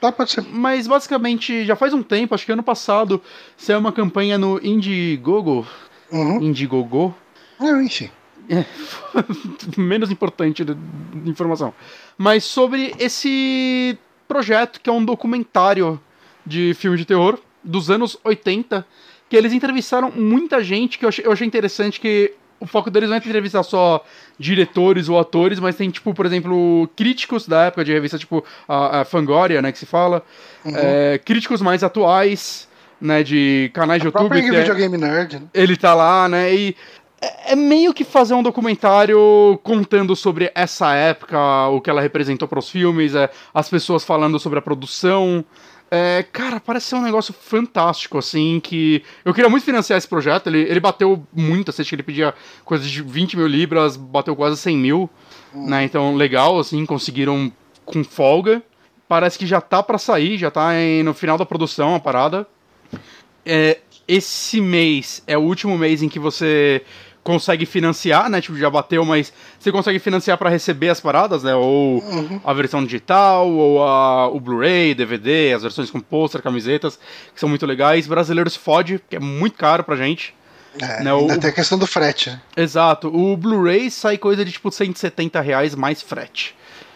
Tá, pode ser. Mas basicamente, já faz um tempo, acho que ano passado, saiu uma campanha no Indiegogo. Uhum. Indiegogo? É, enfim. Menos importante de, de informação. Mas sobre esse projeto, que é um documentário de filme de terror dos anos 80, que eles entrevistaram muita gente, que eu achei, eu achei interessante que o foco deles não é entrevistar só diretores ou atores, mas tem, tipo, por exemplo, críticos da época de revista, tipo a, a Fangoria, né, que se fala, é, críticos mais atuais, né, de canais de A YouTube. própria que é- videogame nerd, né? ele tá lá, né? E é é meio que fazer um documentário contando sobre essa época, o que ela representou para os filmes, é, as pessoas falando sobre a produção. É, cara, parece ser um negócio fantástico, assim, que eu queria muito financiar esse projeto. Ele, ele bateu muito, assim, acho que ele pedia coisa de 20 mil libras, bateu quase 100 mil, né? Então, legal, assim, conseguiram com folga. Parece que já tá pra sair, já tá em- no final da produção a parada é, esse mês é o último mês em que você consegue financiar, né? Tipo, já bateu, mas você consegue financiar pra receber as paradas, né? Ou a versão digital, ou a, o Blu-ray, DVD, as versões com pôster, camisetas, que são muito legais. Brasileiro se fode, que é muito caro pra gente. É, Não, ainda o- tem a questão do frete. né? Exato. O Blu-ray sai coisa de tipo 170 reais mais frete.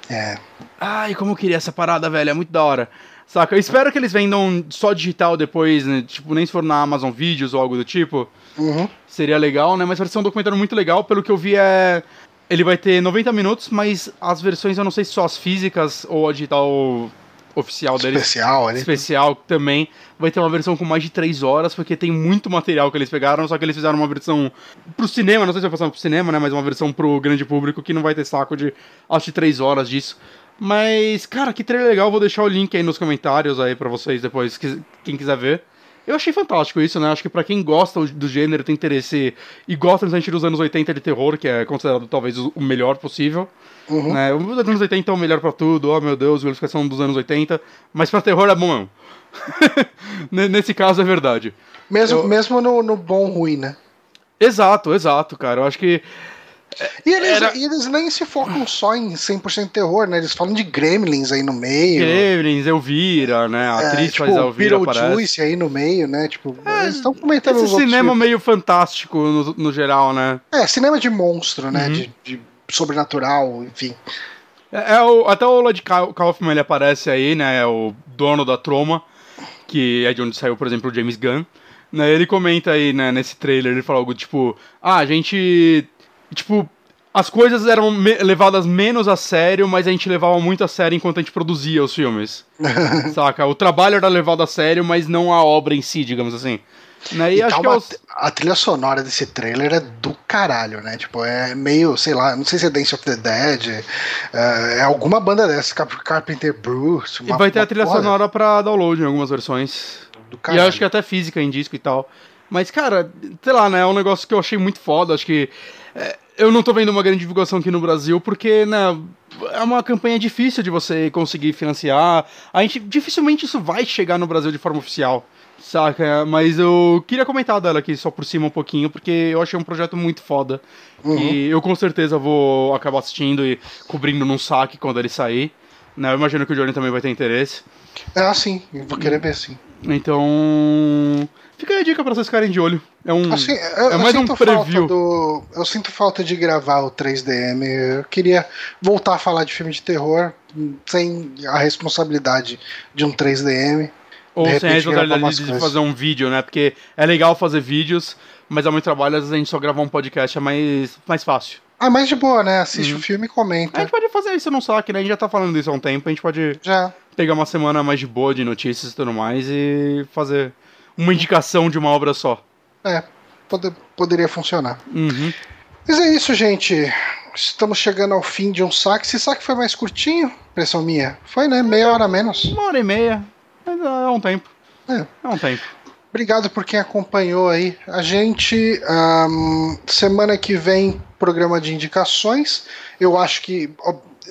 É. Ai, como eu queria essa parada, velho. É muito da hora. Saca? Eu espero que eles vendam só digital depois, né? Tipo, nem se for na Amazon Videos ou algo do tipo. Uhum. Seria legal, né? Mas vai ser um documentário muito legal. Pelo que eu vi, é. Ele vai ter 90 minutos, mas as versões eu não sei se só as físicas ou a digital oficial deles. Especial ali. Especial também. Vai ter uma versão com mais de 3 horas, porque tem muito material que eles pegaram, só que eles fizeram uma versão pro cinema, não sei se vai passar pro cinema, né? Mas uma versão pro grande público que não vai ter saco de acho que 3 horas disso. Mas, cara, que trailer legal, vou deixar o link aí nos comentários aí pra vocês depois, que- quem quiser ver. Eu achei fantástico isso, né? Acho que pra quem gosta do gênero, tem interesse e gosta principalmente dos anos 80 de terror, que é considerado talvez o melhor possível. Uhum. Né? Os anos 80 é o melhor pra tudo, oh meu Deus, glorificação dos anos 80, mas pra terror é bom mesmo. Nesse caso é verdade. Mesmo, Eu- mesmo no, no bom ruim, né? Exato, exato, cara. Eu acho que. E eles, Era- e eles nem se focam só em 100% terror, né? Eles falam de gremlins aí no meio. Gremlins, Elvira, né? A É, atriz tipo, faz Elvira. Beetlejuice aí no meio, né? Tipo, eles estão comentando Esse os cinema meio fantástico no, no geral, né? É, cinema de monstro, né? Uhum. De, de sobrenatural, enfim. É, é o, até o Kau- Kaufman ele aparece aí, né? É o dono da Troma, que é de onde saiu, por exemplo, o James Gunn. Né, ele comenta aí, né, nesse trailer, ele fala algo tipo, ah, a gente. Tipo, as coisas eram me- levadas menos a sério, mas a gente levava muito a sério enquanto a gente produzia os filmes. saca? O trabalho era levado a sério, mas não a obra em si, digamos assim. Né, e, E acho tá que é uma- os... A trilha sonora desse trailer é do caralho, né? Tipo, é meio, sei lá, não sei se é Dance of the Dead, é, é alguma banda dessa, Carpenter Bruce. E uma- vai ter uma a trilha porra sonora pra download em algumas versões. do E caralho. eu acho que até física em disco e tal. Mas, cara, sei lá, né? É um negócio que eu achei muito foda. Acho que. É, eu não tô vendo uma grande divulgação aqui no Brasil, porque, né? É uma campanha difícil de você conseguir financiar. A gente. Dificilmente isso vai chegar no Brasil de forma oficial. Saca? Mas eu queria comentar dela aqui só por cima um pouquinho, porque eu achei um projeto muito foda. E eu com certeza vou acabar assistindo e cobrindo num saque quando ele sair. Né? Eu imagino que o Johnny também vai ter interesse. É assim, eu vou querer ver sim. Então. Fica aí a dica pra vocês ficarem de olho. É um. Assim, eu, é mais um preview. do. Eu sinto falta de gravar o 3DM. Eu queria voltar a falar de filme de terror sem a responsabilidade de um 3DM. ou de sem a responsabilidade de coisas. fazer um vídeo, né? Porque é legal fazer vídeos, mas é muito trabalho, às vezes a gente só gravar um podcast é mais, mais fácil. Ah, mas de boa, né? Assiste Uhum. o filme e A comenta. gente pode fazer isso no saque, né? A gente já tá falando disso há um tempo, a gente pode Já. pegar uma semana mais de boa de notícias e tudo mais e fazer uma indicação de uma obra só. É. pode- poderia funcionar. Uhum. Mas é isso, gente. Estamos chegando ao fim de um saque. Esse saque foi mais curtinho, impressão minha. Foi, né? Meia hora a menos. Uma hora e meia, mas é um tempo. É. É um tempo. Obrigado por quem acompanhou aí. A gente, ahn, semana que vem, programa de indicações. Eu acho que,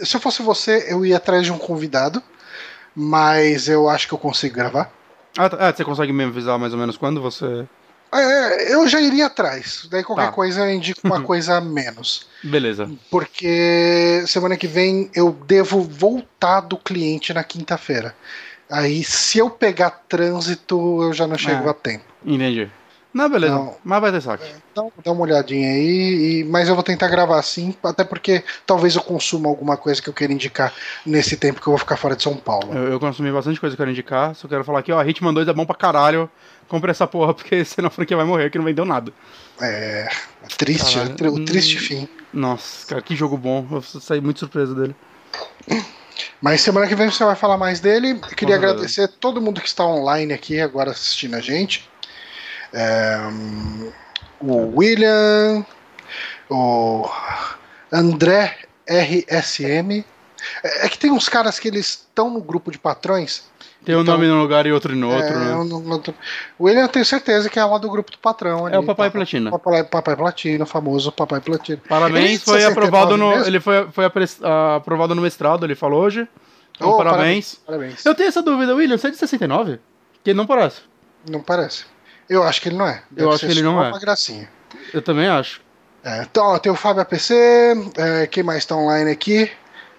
se eu fosse você, eu ia atrás de um convidado, mas eu acho que eu consigo gravar. Ah, tá. É, você consegue me avisar mais ou menos quando você. É, eu já iria atrás. Daí qualquer Tá. coisa eu indico uma coisa a menos. Beleza. Porque semana que vem eu devo voltar do cliente na quinta-feira. Aí, se eu pegar trânsito, eu já não chego É. a tempo. Entendi. Não, beleza. Não. Mas vai ter saque. Então, dá uma olhadinha aí, e- mas eu vou tentar gravar assim, até porque talvez eu consuma alguma coisa que eu queira indicar nesse tempo que eu vou ficar fora de São Paulo. Eu, eu consumi bastante coisa que eu quero indicar. Só quero falar aqui, ó, Hitman 2 é bom pra caralho. Compre essa porra, porque senão a franquia vai morrer, que não vendeu nada. É. Triste, Caralho. o tri- o triste Hum. fim. Nossa, cara, que jogo bom. Eu saí muito surpreso dele. Mas semana que vem você vai falar mais dele. Eu queria agradecer todo mundo que está online aqui agora assistindo a gente. É, hum, o William, o André RSM. É é que tem uns caras que eles estão no grupo de patrões. Tem um Então, nome num lugar e outro no outro, É, né? não tô- O William eu tenho certeza que é lá do grupo do patrão. É o ali, Papai tá? Platina. Papai, Papai Platina, o famoso Papai Platina. Parabéns, Ele é foi 69 aprovado no. mesmo? Ele foi, foi ah, aprovado no mestrado, ele falou hoje. Então, Oh, parabéns. Parabéns. Eu tenho essa dúvida, William, você é de 69? Que não parece. Não parece. Eu acho que ele não é. Deve acho ser que ele não é. uma gracinha. Eu também acho. É, então, ó, tem o Fábio APC, é, quem mais tá online aqui,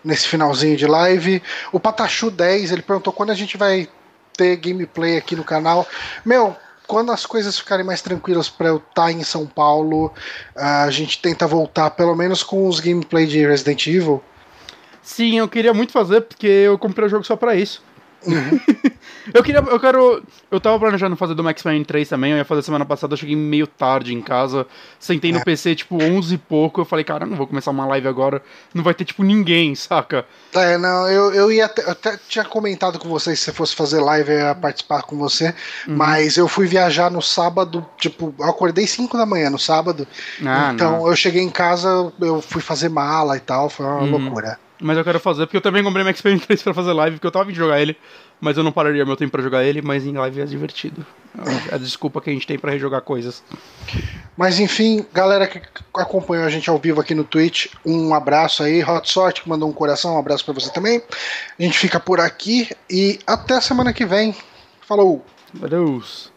nesse finalzinho de live. O Patachu 10, ele perguntou quando a gente vai ter gameplay aqui no canal. Meu, quando as coisas ficarem mais tranquilas pra eu estar em São Paulo, a gente tenta voltar, pelo menos com os gameplay de Resident Evil. Sim, eu queria muito fazer, porque eu comprei o jogo só pra isso. Uhum. eu queria. Eu quero. Eu tava planejando fazer do Max Payne 3 também, eu ia fazer semana passada, eu cheguei meio tarde em casa, sentei no É. PC tipo 11 e pouco, eu falei, cara, não vou começar uma live agora, não vai ter tipo ninguém, saca? É, não, eu, eu ia até, eu até tinha comentado com vocês se você fosse fazer live, eu ia participar com você, Uhum. mas eu fui viajar no sábado, tipo, eu acordei 5 da manhã no sábado, Ah, então não. eu cheguei em casa, eu fui fazer mala e tal, foi uma Uhum. loucura. Mas eu quero fazer, porque eu também comprei Max Payne 3 pra fazer live, porque eu tava vindo jogar ele, mas eu não pararia meu tempo pra jogar ele, mas em live é divertido. É a desculpa que a gente tem pra rejogar coisas. Mas enfim, galera que acompanhou a gente ao vivo aqui no Twitch, um abraço aí, Hot Sorte que mandou um coração, um abraço pra você também. A gente fica por aqui e até semana que vem. Falou! Adeus.